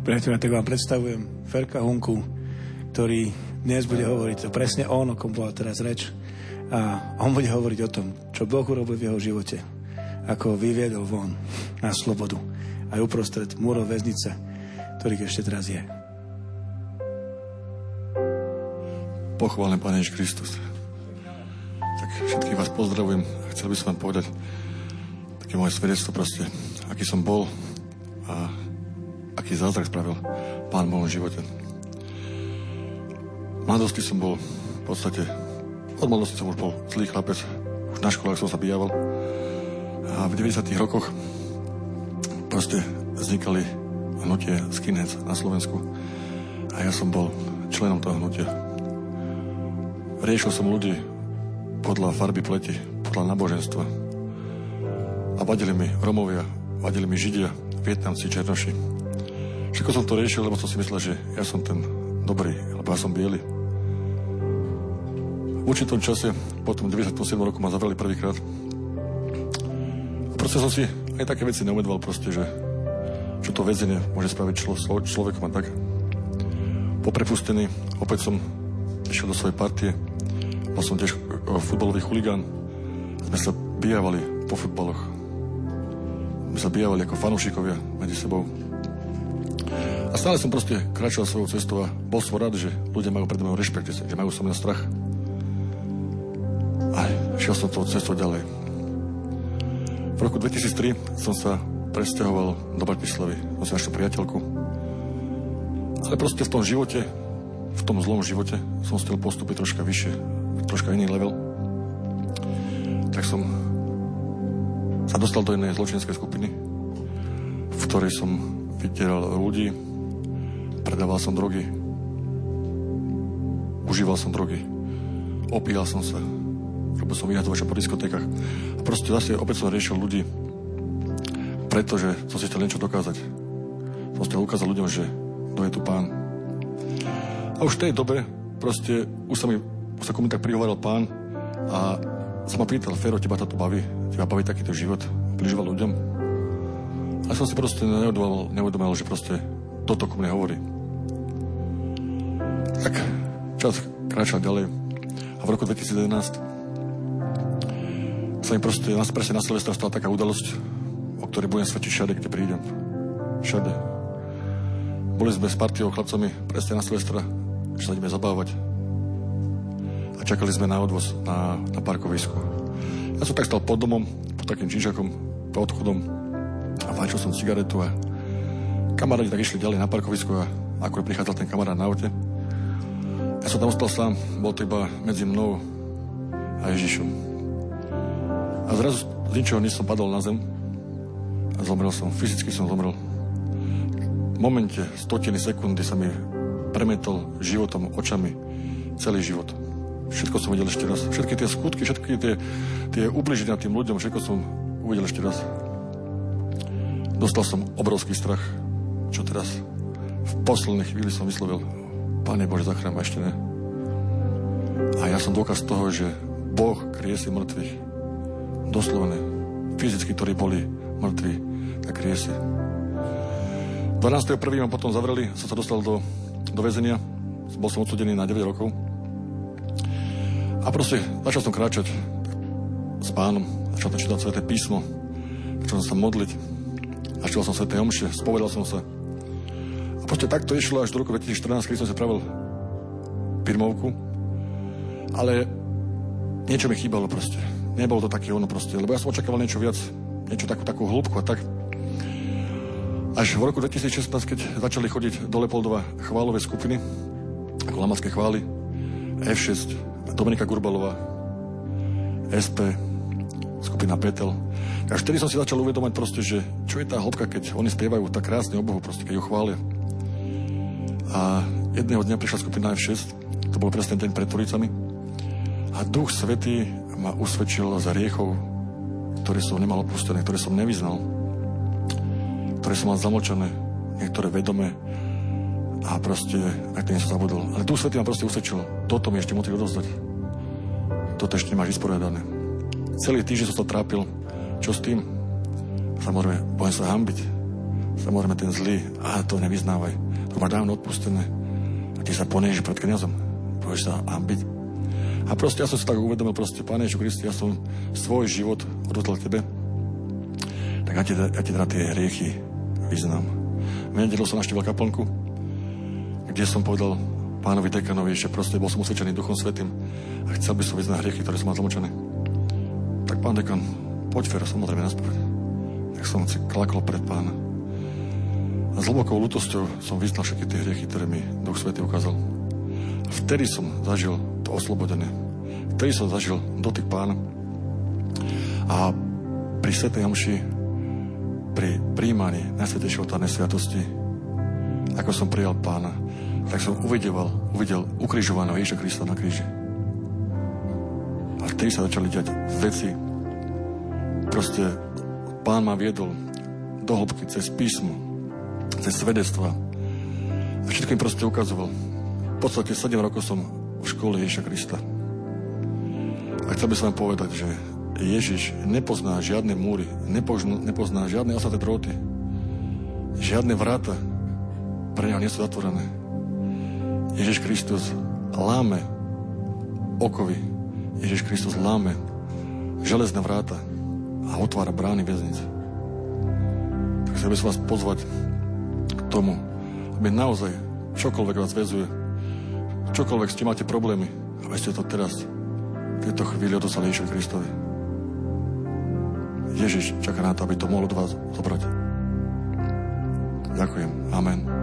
Priateľe, tak vám predstavujem Ferka Hunku, ktorý dnes bude hovoriť to presne on, o kom bola teraz reč. A on bude hovoriť o tom, čo Boh urobil v jeho živote. Ako ho vyviedol von na slobodu. Aj uprostred múrov väznice, ktorých ešte teraz je. Pochválený Pane Ježiš Kristus. Tak všetkých vás pozdravujem. Chcel by som vám povedať tak také moje svedectvo proste, aký som bol a aký zázrak spravil pán v mojom živote. Mladosti som bol v podstate, od mladosti som už bol zlý chlapec, už na školách som sa bijával a v 90 rokoch proste vznikali hnutie skinheads na Slovensku a ja som bol členom toho hnutia. Riešil som ľudí podľa farby pleti, podľa náboženstva. A vadili mi Romovia, vadili mi Židia, Vietnamci, Černoši. Všetko som to riešil, lebo som si myslel, že ja som ten dobrý, lebo ja som biely. V určitom čase, potom 97 roku ma zavreli prvýkrát. A proste som si aj také veci neuvedoval proste, že čo to väzenie môže spraviť člo, človekom a tak. Poprepustený, opäť som išiel do svojej partie, bol som tiež e, futbalový chuligán. Sme sa bijavali po futbaloch. Sme sa bijavali ako fanúšikovia medzi sebou. Stále som proste kračal svojou cestou a bol som rád, že ľudia majú pred mnou rešpekt, že majú so mňa strach. A šiel som tou cestou ďalej. V roku 2003 som sa presťahoval do Bratislavy. Som si priateľku. Ale proste v tom živote, v tom zlom živote som chcel postúpiť troška vyššie troška iný level, tak som sa dostal do jednej zločinskej skupiny, v ktorej som vydieral ľudí, predával som drogy, užíval som drogy, opíjal som sa, robil som vyhatovača po diskotékach a proste zase opäť som riešil ľudí, pretože som si chcel niečo dokázať. Som chcel ukázať ľuďom, že kto je tu pán. A už v tej dobe proste už sa mi sa komu tak prihovoril pán a sa ma pýtal, Fero, teba to baví? Teba baví takýto život? Prižíval ľuďom? A som si proste neuvedomal, neuvedomal, že proste toto ku mne hovorí. Tak čas kráčal ďalej. A v roku 2011 sa mi proste, presne na Silvestra stala taká udalosť, o ktorej budem svetiť všade, kde prídem. Všade. Boli sme s partiou chlapcami presne na Silvestra, že sa ideme zabávať a čakali sme na odvoz na, na parkovisku. Ja som tak stal pod domom, pod takým čížakom, pod odchodom a fajčil som cigaretu a kamaráti tak išli ďalej na parkovisku a ako prichádzal ten kamarát na aute. Ja tam ostal sám, bol to iba medzi mnou a Ježišom. A zrazu z ničoho nič som padol na zem a zomrel som, fyzicky som zomrel. V momente, stotiny sekundy sa mi premetol životom, očami celý život. Všetko som videl ešte raz. Všetky tie skutky, všetky tie, tie ubliženia tým ľuďom, všetko som uvidel ešte raz. Dostal som obrovský strach. Čo teraz? V poslednej chvíli som vyslovil, Pane Bože, zachrán ma ešte ne. A ja som dôkaz toho, že Boh kriesi mŕtvych. Doslovne. Fyzicky, ktorí boli mŕtvi, tak kriesi. 12.1. ma potom zavreli, som sa dostal do, do väzenia. Bol som odsudený na 9 rokov. A proste začal som kráčať s pánom, začal som čítať sveté písmo, začal som sa modliť, začal som sveté omše, spovedal som sa. Proste takto išlo až do roku 2014, keď som sa pravil firmovku. Ale niečo mi chýbalo proste. Nebolo to také ono proste, lebo ja som očakával niečo viac, niečo takú, takú hĺbku a tak. Až v roku 2016, keď začali chodiť do Lepoldova chválové skupiny, ako lamacké chvály, F6, Dominika Gurbalová, SP, skupina Petel. Až vtedy som si začal uvedomať proste, že čo je tá hĺbka, keď oni spievajú tak krásne o Bohu, proste, keď ho chvália. A jedného dňa prišla skupina F6, to bol presne deň pred Turicami, a Duch Svetý ma usvedčil za riechov, ktoré som nemal opustené, ktoré som nevyznal, ktoré som mal zamlčané, niektoré vedomé, a proste, aj to som zabudol. Ale Duch Svetý ma proste usvedčil. Toto mi ešte musí odozdať. Toto ešte nemáš vysporiadané. Celý týždeň som sa trápil. Čo s tým? Samozrejme, budem sa hambiť. Samozrejme, ten zlý, a to nevyznávaj. Má dávno odpustené. A ty sa poniež pred kniazom. Budeš sa hambiť. A proste ja som si tak uvedomil, proste, Pane Ježišu Kristi, ja som svoj život odozdal tebe. Tak ja ti, ja ti teda tie hriechy vyznám. V nedelu som naštívil kaplnku, kde som povedal pánovi dekanovi, že proste bol som usvedčený Duchom Svetým a chcel by som vyznať hriechy, ktoré som mal zlomočené. Tak pán dekan, poď Fero, samozrejme na spoveď. tak som si klakol pred pána. A s hlbokou lutosťou som vyznal všetky tie hriechy, ktoré mi Duch Svetý ukázal. A vtedy som zažil to oslobodenie. Vtedy som zažil dotyk pána. A pri Svetej Homši, pri príjmaní Najsvetejšieho tárnej sviatosti, ako som prijal pána, tak som uvidel, uvidel ukrižovaného Ježiša Krista na kríži. A vtedy sa začali diať veci. Proste pán ma viedol do hĺbky cez písmo, cez svedectva. A všetko im proste ukazoval. V podstate 7 rokov som v škole Ježiša Krista. A chcel by som vám povedať, že Ježiš nepozná žiadne múry, nepozná, nepozná žiadne ostatné dróty, žiadne vráta pre neho nie sú zatvorené. Ježiš Kristus láme okovy. Ježiš Kristus láme železné vráta a otvára brány väznic. Tak chcel by som vás pozvať tomu, aby naozaj čokoľvek vás väzuje, čokoľvek s tým máte problémy, aby ste to teraz v tejto chvíli odostali Ježišovi Kristovi. Ježiš čaká na to, aby to mohol od vás zobrať. Ďakujem. Amen.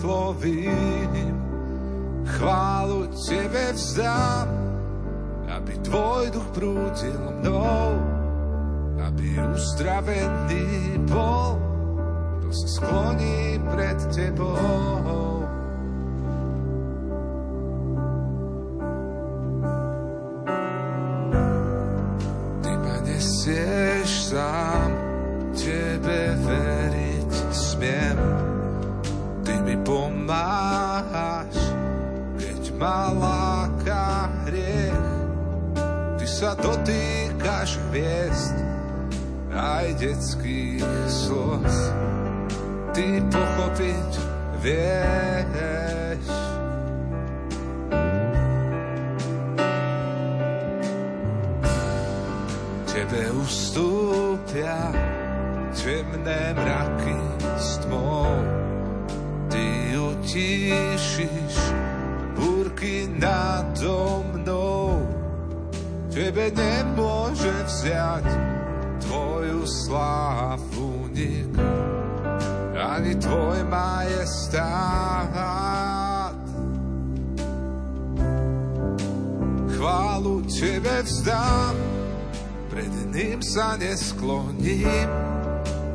Vyslovím chválu Tebe vzdám, aby Tvoj duch prúdil mnou, aby uzdravený bol, kto sa skloní pred Tebou. Ty ma nesieš sám, Tebe veriť smiem, ma láka hriech. Ty sa dotýkaš hviezd, aj detských slz. Ty pochopiť vieš. Tebe ustúpia temné mraky s tmou. Ty utíšiš ruky nado mnou. Tebe nemôže vziať tvoju slávu nik, ani tvoj majestát. Chválu tebe vzdám, pred ním sa neskloním,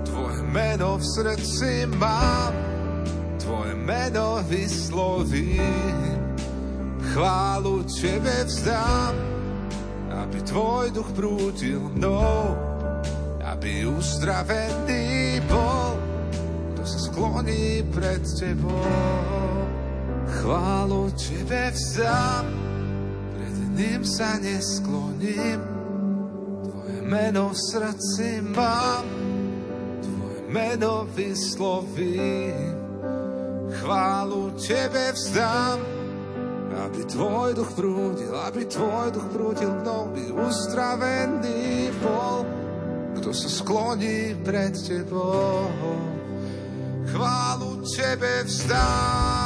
tvoje meno v srdci mám, tvoje meno vyslovím chválu Tebe vzdám, aby Tvoj duch prúdil mnou, aby uzdravený bol, kto sa skloní pred Tebou. Chválu Tebe vzdám, pred ním sa neskloním, Tvoje meno v srdci mám, Tvoje meno vyslovím. Chválu Tebe vzdám, aby Tvoj duch prúdil, aby Tvoj duch prúdil mnou, by uzdravený bol, kto sa skloní pred Tebou. Chválu Tebe vzdám.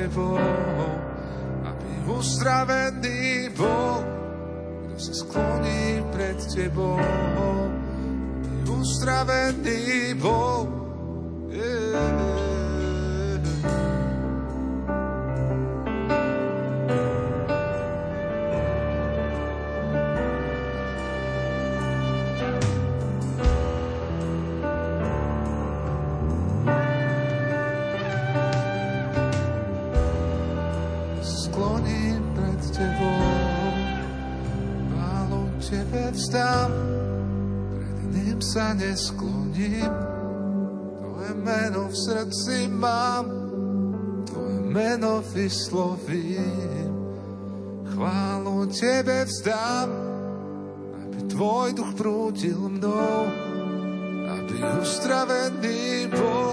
Tebou, aby uzdravený bol, kto sa skloní pred tebou, aby uzdravený neskloním. Tvoje meno v srdci mám, Tvoje meno vyslovím. Chválu Tebe vzdám, aby Tvoj duch prúdil mnou, aby ustravený bol.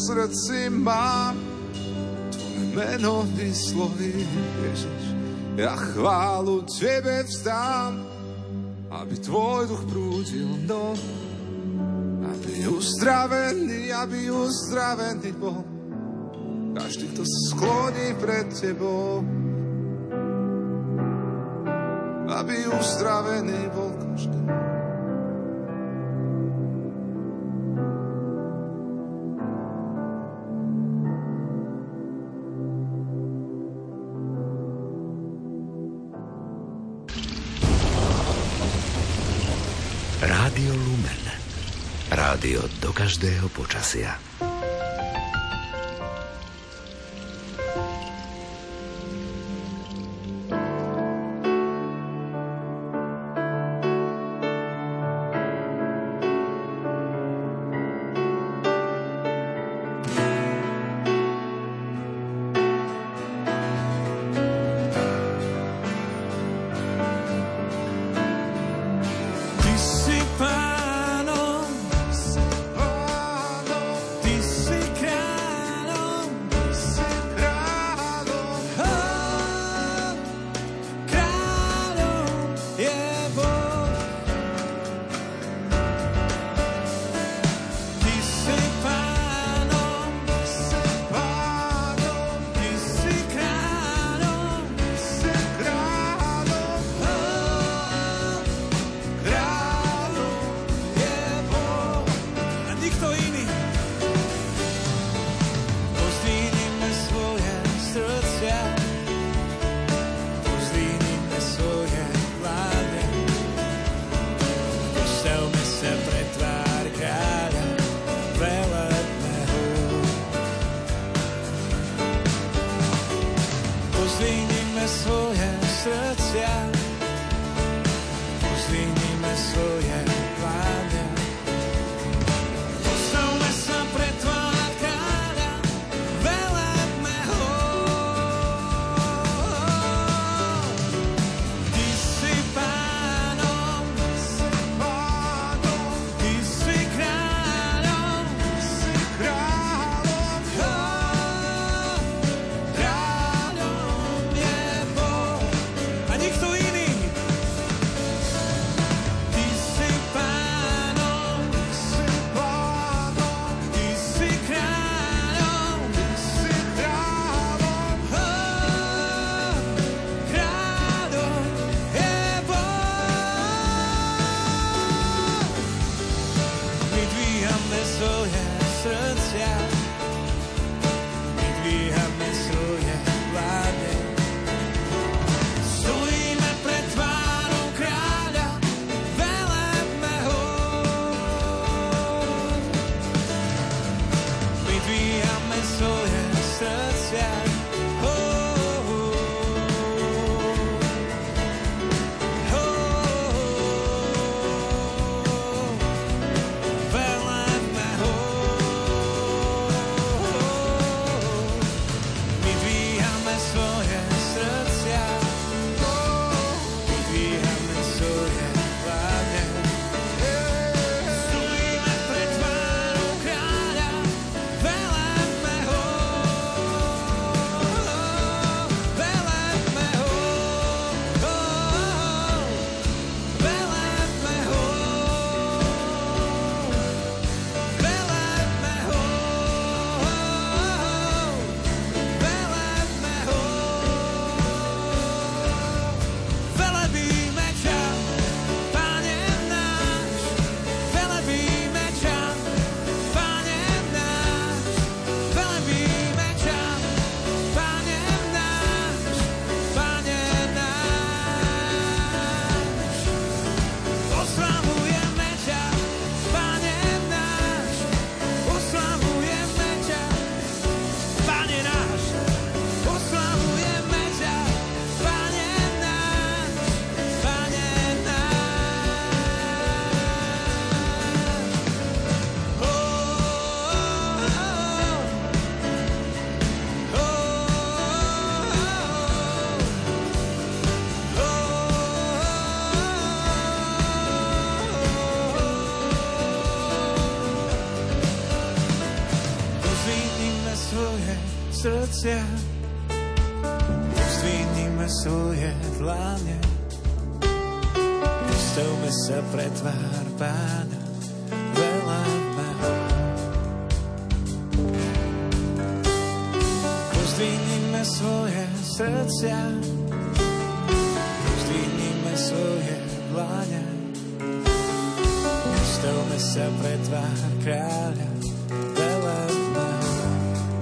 Srdci mám, Tvoje meno vysloví, Ježiš. Ja chválu Tebe vzdám, aby Tvoj duch prúdil mnou, aby uzdravený, aby uzdravený bol. Každý, kto skloní pred Tebou, aby uzdravený bol každý. Rádio do každého počasia.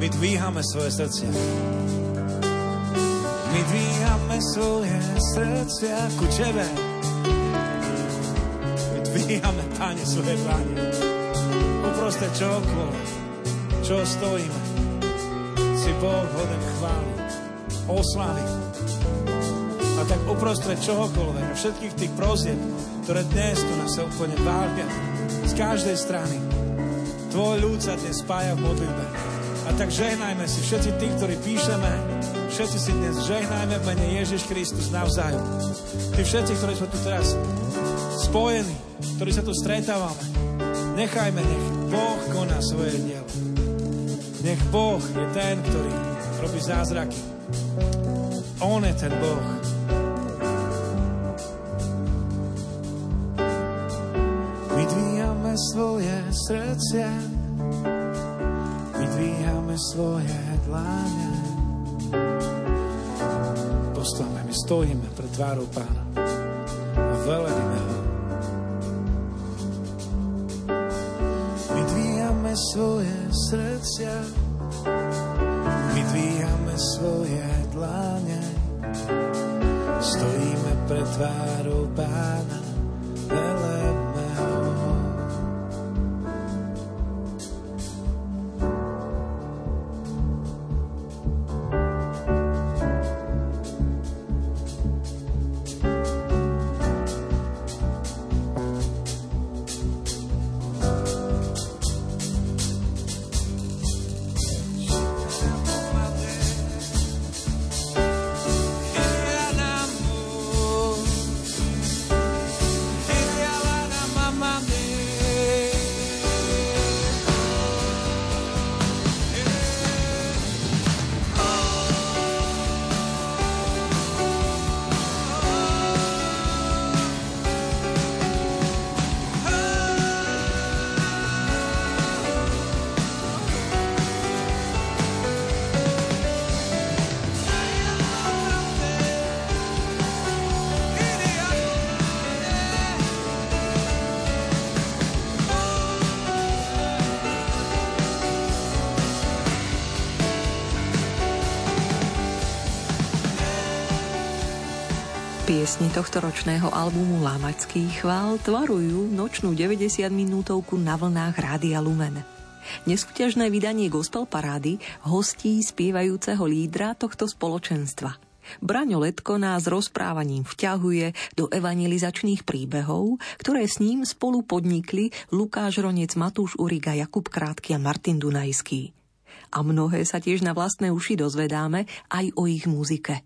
My dvíhame svoje srdcia. My dvíhame svoje srdcia ku Tebe. My dvíhame, Pane, svoje dlane. Uprostred čokoľvek, čo stojíme, si Boh hoden chváli, oslavy. A tak uprostred čohokoľvek, všetkých tých prozieb, ktoré dnes tu nás sa úplne vália, z každej strany, tvoj ľud sa dnes spája v modlitbe. A tak žehnajme si všetci tí, ktorí píšeme, všetci si dnes žehnajme v mene Ježiš Kristus navzájom. Tí všetci, ktorí sme tu teraz spojení, ktorí sa tu stretávame, nechajme, nech Boh koná svoje dielo. Nech Boh je ten, ktorý robí zázraky. On je ten Boh. Vydvíjame svoje vydvíjame svoje dláne. Postavme, my stojíme pred tvárou Pána a velebíme ho. Vydvíjame svoje srdcia, vydvíjame svoje dláne. Stojíme pred tvárou Pána, Piesne tohto ročného albumu Lámačský chvál tvarujú nočnú 90 minútovku na vlnách Rádia Lumen. Nesúťažné vydanie Gospel Parády hostí spievajúceho lídra tohto spoločenstva. Braňo Letko nás rozprávaním vťahuje do evangelizačných príbehov, ktoré s ním spolu podnikli Lukáš Ronec, Matúš Uriga, Jakub Krátky a Martin Dunajský. A mnohé sa tiež na vlastné uši dozvedáme aj o ich muzike.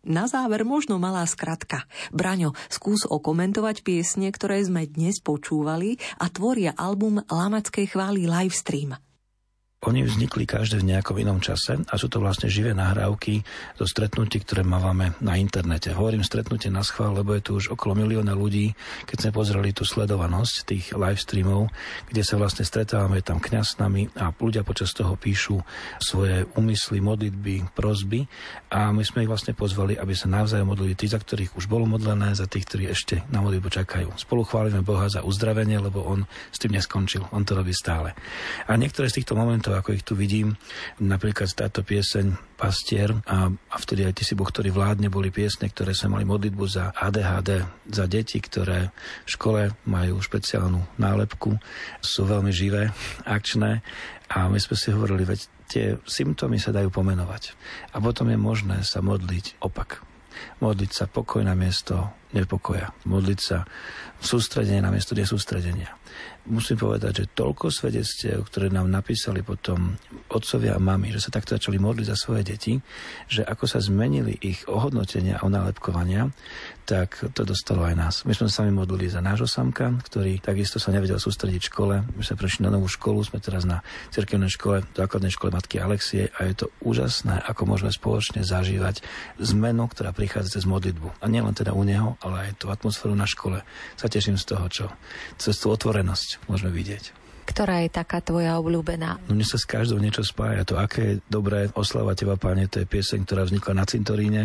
Na záver možno malá skratka. Braňo, skús okomentovať piesne, ktoré sme dnes počúvali a tvoria album Lamackej chvály Livestream. Oni vznikli každé v nejakom inom čase a sú to vlastne živé nahrávky do stretnutí, ktoré máme na internete. Hovorím stretnutie na schvál, lebo je tu už okolo milióna ľudí, keď sme pozreli tú sledovanosť tých live streamov, kde sa vlastne stretávame tam kňaz a ľudia počas toho píšu svoje úmysly, modlitby, prozby a my sme ich vlastne pozvali, aby sa navzájom modlili tí, za ktorých už bolo modlené, za tých, ktorí ešte na modlitbu čakajú. Spolu chválime Boha za uzdravenie, lebo on s tým neskončil, on to robí stále. A niektoré z týchto momentov momentov, ako ich tu vidím. Napríklad táto pieseň Pastier a, a vtedy aj Ty si Boh, ktorý vládne, boli piesne, ktoré sa mali modlitbu za ADHD, za deti, ktoré v škole majú špeciálnu nálepku, sú veľmi živé, akčné a my sme si hovorili, veď tie symptómy sa dajú pomenovať. A potom je možné sa modliť opak. Modliť sa pokoj na miesto nepokoja. Modliť sa sústredenie na miesto nesústredenia musím povedať, že toľko svedectiev, ktoré nám napísali potom otcovia a mami, že sa takto začali modliť za svoje deti, že ako sa zmenili ich ohodnotenia a onálepkovania, tak to dostalo aj nás. My sme sa sami modlili za nášho samka, ktorý takisto sa nevedel sústrediť v škole. My sme prešli na novú školu, sme teraz na cirkevnej škole, základnej škole Matky Alexie a je to úžasné, ako môžeme spoločne zažívať zmenu, ktorá prichádza cez modlitbu. A nielen teda u neho, ale aj tú atmosféru na škole. Sa teším z toho, čo cez tú otvorenosť môžeme vidieť. Ktorá je taká tvoja obľúbená? No mne sa s každou niečo spája. To, aké je dobré oslava Teba, Pane, to je pieseň, ktorá vznikla na cintoríne.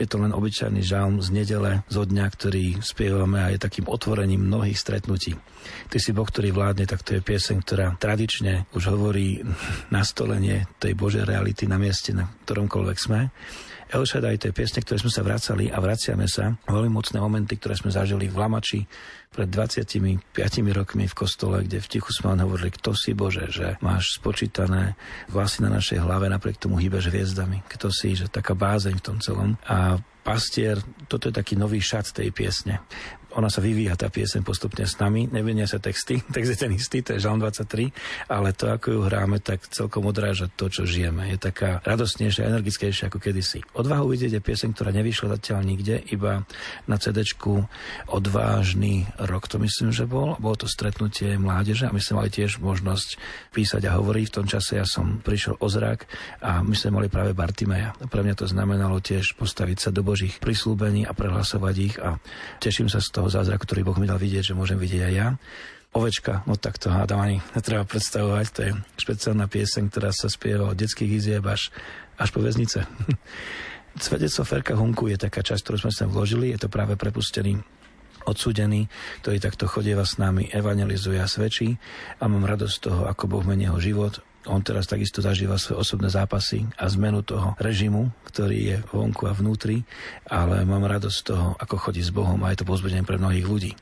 Je to len obyčajný žalm z nedele, zo dňa, ktorý spievame a je takým otvorením mnohých stretnutí. Ty si Boh, ktorý vládne, tak to je pieseň, ktorá tradične už hovorí nastolenie tej Božej reality na mieste, na ktoromkoľvek sme. El Shaddai, to je piesne, ktoré sme sa vracali a vraciame sa. Veľmi mocné momenty, ktoré sme zažili v Lamači pred 25 rokmi v kostole, kde v tichu sme len hovorili, kto si Bože, že máš spočítané vlasy na našej hlave, napriek tomu hýbeš hviezdami. Kto si, že taká bázeň v tom celom. A pastier, toto je taký nový šat tej piesne ona sa vyvíja tá piesen postupne s nami, nevenia sa texty, text je ten istý, to je Žalm 23, ale to, ako ju hráme, tak celkom odráža to, čo žijeme. Je taká radostnejšia, energickejšia ako kedysi. Odvahu vidieť je piesen, ktorá nevyšla zatiaľ nikde, iba na cd Odvážny rok, to myslím, že bol. Bolo to stretnutie mládeže a my sme mali tiež možnosť písať a hovoriť. V tom čase ja som prišiel o zrak a my sme mali práve Bartimeja. Pre mňa to znamenalo tiež postaviť sa do Božích prislúbení a prehlasovať ich a teším sa z toho, toho zázraku, ktorý Boh mi dal vidieť, že môžem vidieť aj ja. Ovečka, no tak to hádam ani netreba predstavovať, to je špeciálna pieseň, ktorá sa spieva od detských izieb až, až po väznice. Svedectvo Ferka Hunku je taká časť, ktorú sme sa vložili, je to práve prepustený odsúdený, ktorý takto chodieva s nami, evangelizuje a svedčí a mám radosť z toho, ako Boh mení jeho život, on teraz takisto zažíva svoje osobné zápasy a zmenu toho režimu, ktorý je vonku a vnútri, ale mám radosť z toho, ako chodí s Bohom a je to pozbudenie pre mnohých ľudí.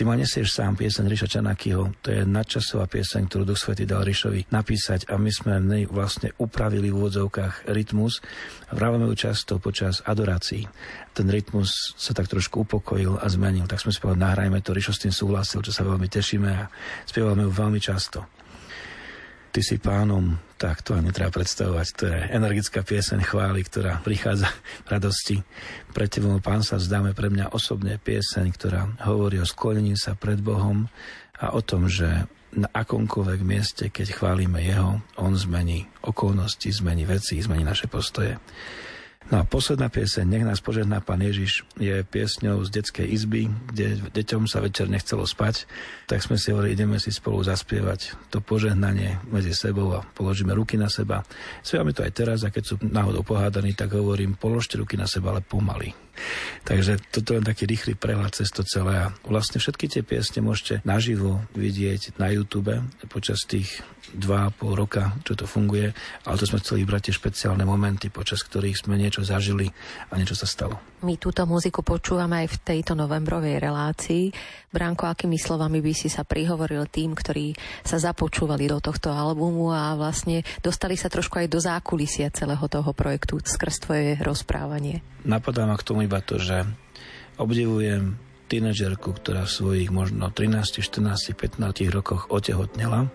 Ty ma nesieš sám, pieseň Ríša Čanakyho, to je nadčasová pieseň, ktorú Duch Svety dal Ríšovi napísať a my sme v nej vlastne upravili v úvodzovkách rytmus vrávame ju často počas adorácií. Ten rytmus sa tak trošku upokojil a zmenil, tak sme spolu nahrajme to, Ríšo s tým súhlasil, čo sa veľmi tešíme a spievame ju veľmi často. Ty si pánom, tak to ani netreba predstavovať. To je energická pieseň chvály, ktorá prichádza v radosti. Pre tebou, pán, sa vzdáme pre mňa osobne pieseň, ktorá hovorí o sklonení sa pred Bohom a o tom, že na akomkoľvek mieste, keď chválime Jeho, On zmení okolnosti, zmení veci, zmení naše postoje. No a posledná pieseň, Nech nás požehná Pán Ježiš, je piesňou z detskej izby, kde deťom sa večer nechcelo spať, tak sme si hovorili, ideme si spolu zaspievať to požehnanie medzi sebou a položíme ruky na seba. Spievame to aj teraz a keď sú náhodou pohádaní, tak hovorím, položte ruky na seba, ale pomaly. Takže toto je taký rýchly prehľad cez to celé a vlastne všetky tie piesne môžete naživo vidieť na YouTube počas tých dva a pol roka, čo to funguje, ale to sme chceli vybrať tie špeciálne momenty, počas ktorých sme niečo zažili a niečo sa stalo. My túto muziku počúvame aj v tejto novembrovej relácii. Bránko, akými slovami by si sa prihovoril tým, ktorí sa započúvali do tohto albumu a vlastne dostali sa trošku aj do zákulisia celého toho projektu skrz tvoje rozprávanie? Napadá ma k tomu iba to, že obdivujem tínedžerku, ktorá v svojich možno 13, 14, 15 rokoch otehotnela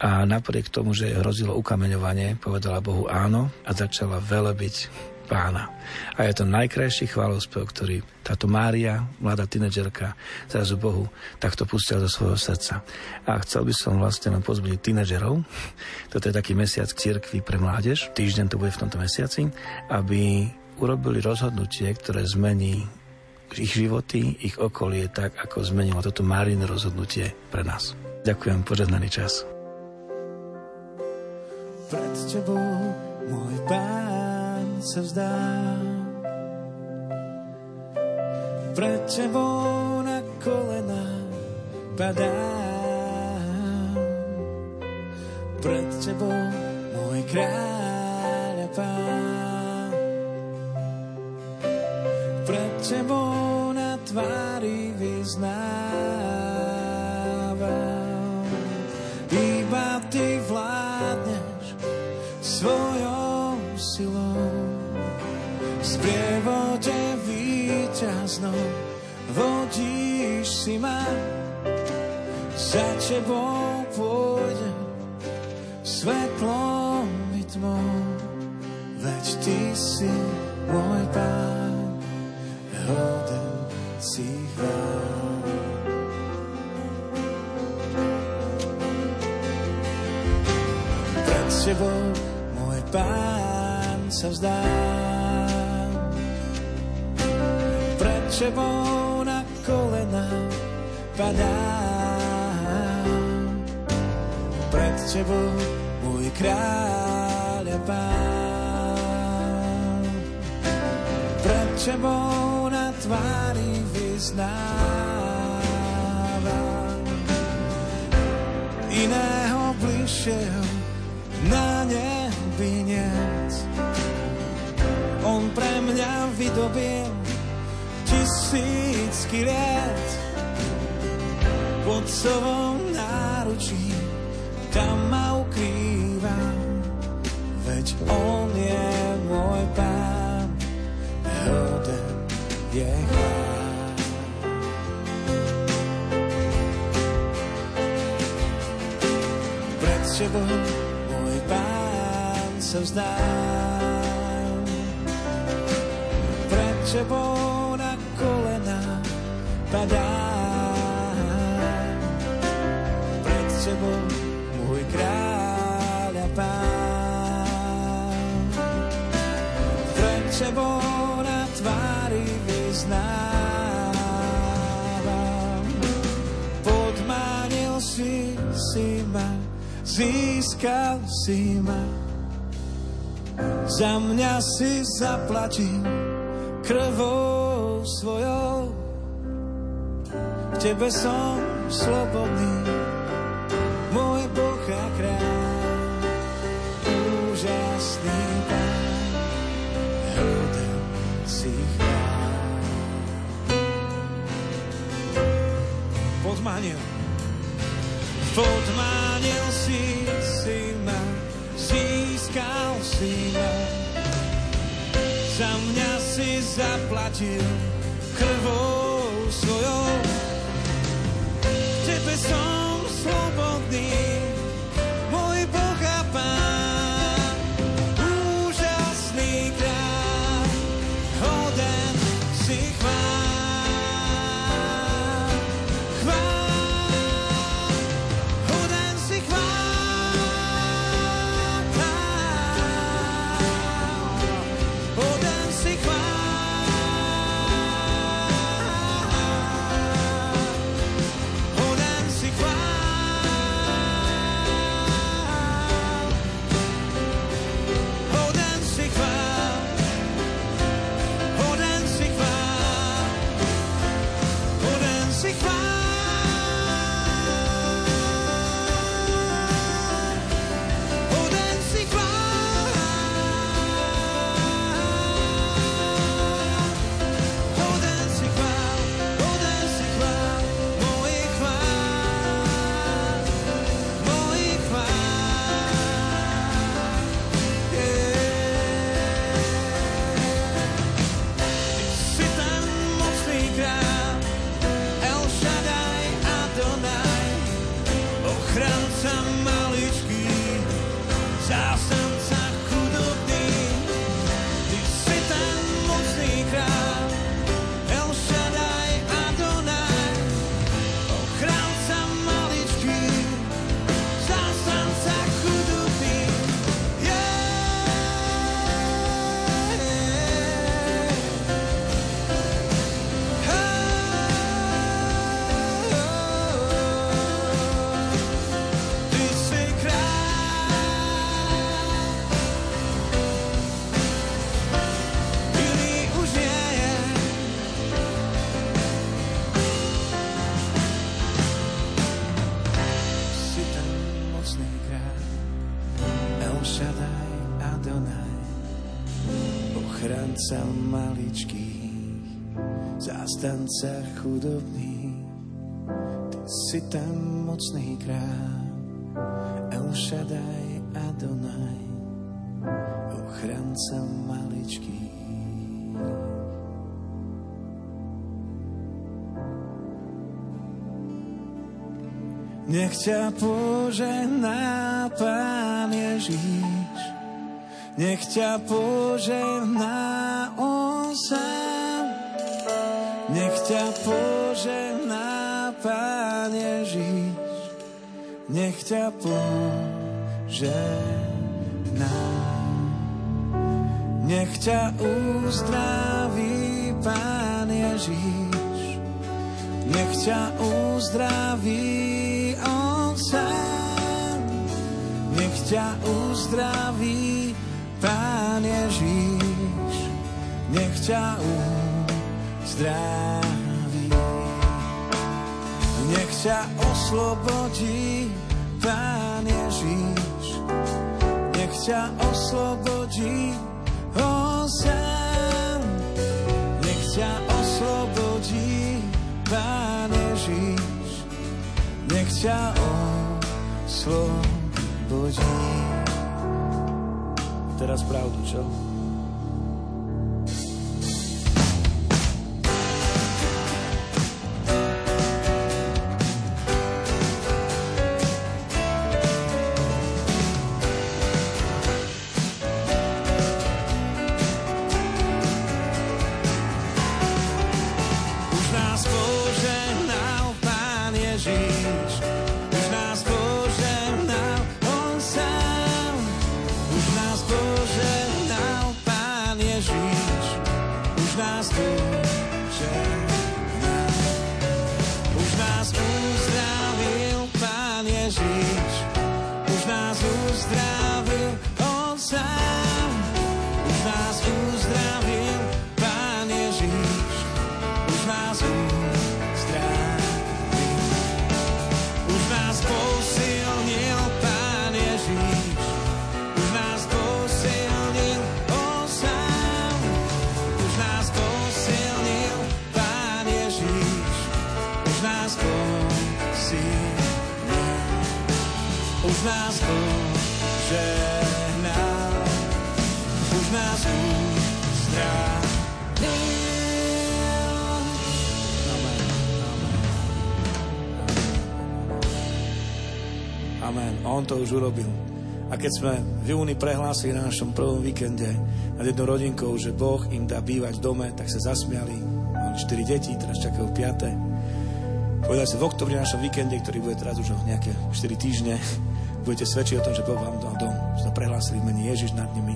a napriek tomu, že hrozilo ukameňovanie, povedala Bohu áno a začala velebiť pána. A je to najkrajší chválospev, ktorý táto Mária, mladá tínedžerka, zrazu Bohu takto pustila do svojho srdca. A chcel by som vlastne len pozbudiť tínedžerov, toto je taký mesiac cirkvi pre mládež, týždeň to bude v tomto mesiaci, aby urobili rozhodnutie, ktoré zmení ich životy, ich okolie tak, ako zmenilo toto Márine rozhodnutie pre nás. Ďakujem, požehnaný čas. Pred tebou, môj pán, sa vzdám. Pred tebou na kolena padám. Pred tebou, môj kráľ a pán. Pred tebou na tvári vyznávam. Si ma za tebou pôjdem svetlom i tmou. Veď ty si môj pán hoden si chvál pred tebou môj pán sa vzdám tebou na kolena padám. Pred tebou, môj kráľ a pán. Pred tebou na tvári vyznávam. Iného bližšieho na nebi nic. On pre mňa vydobil tisícky liet v otcovom náručí tam ma ukrýva, veď on je môj pán, hoden je. Pred tebou môj pán sa vzdám, pred tebou na kolena padám, pred tebou môj kráľ a pán. Pred tebou na tvári vyznávam, podmanil si, si ma, získal si ma. Za mňa si zaplatil krvou svojou. V tebe som slobodný, Podmanil, podmanil si, si ma, získal si ma. Za mňa si zaplatil krvou svojou. Tebe som si ten mocný král, El Shaddai Adonai, ochranca maličkých. Nech ťa požená Pán Ježíš, nech ťa požená On sám, nech ťa požená Pán Ježíš, nech ťa požená. Nech ťa uzdraví Pán Ježíš, nech ťa uzdraví On sám. Nech ťa uzdraví Pán Ježíš, nech ťa uzdraví. Nech ťa oslobodí Pán Ježíš, nech ťa oslobodí On sám. Nech ťa oslobodí Pán Ježíš, nech ťa oslobodí. Teraz pravdu, čo? Už urobil. A keď sme v júni prehlásili na našom prvom víkende nad jednou rodinkou, že Boh im dá bývať v dome, tak sa zasmiali. Mali 4 deti, teraz čakajú 5. Povedali si v oktobri na našom víkende, ktorý bude teraz už nejaké 4 týždne, budete svedčiť o tom, že Boh vám dal dom. Že prehlásili v mene Ježiš nad nimi.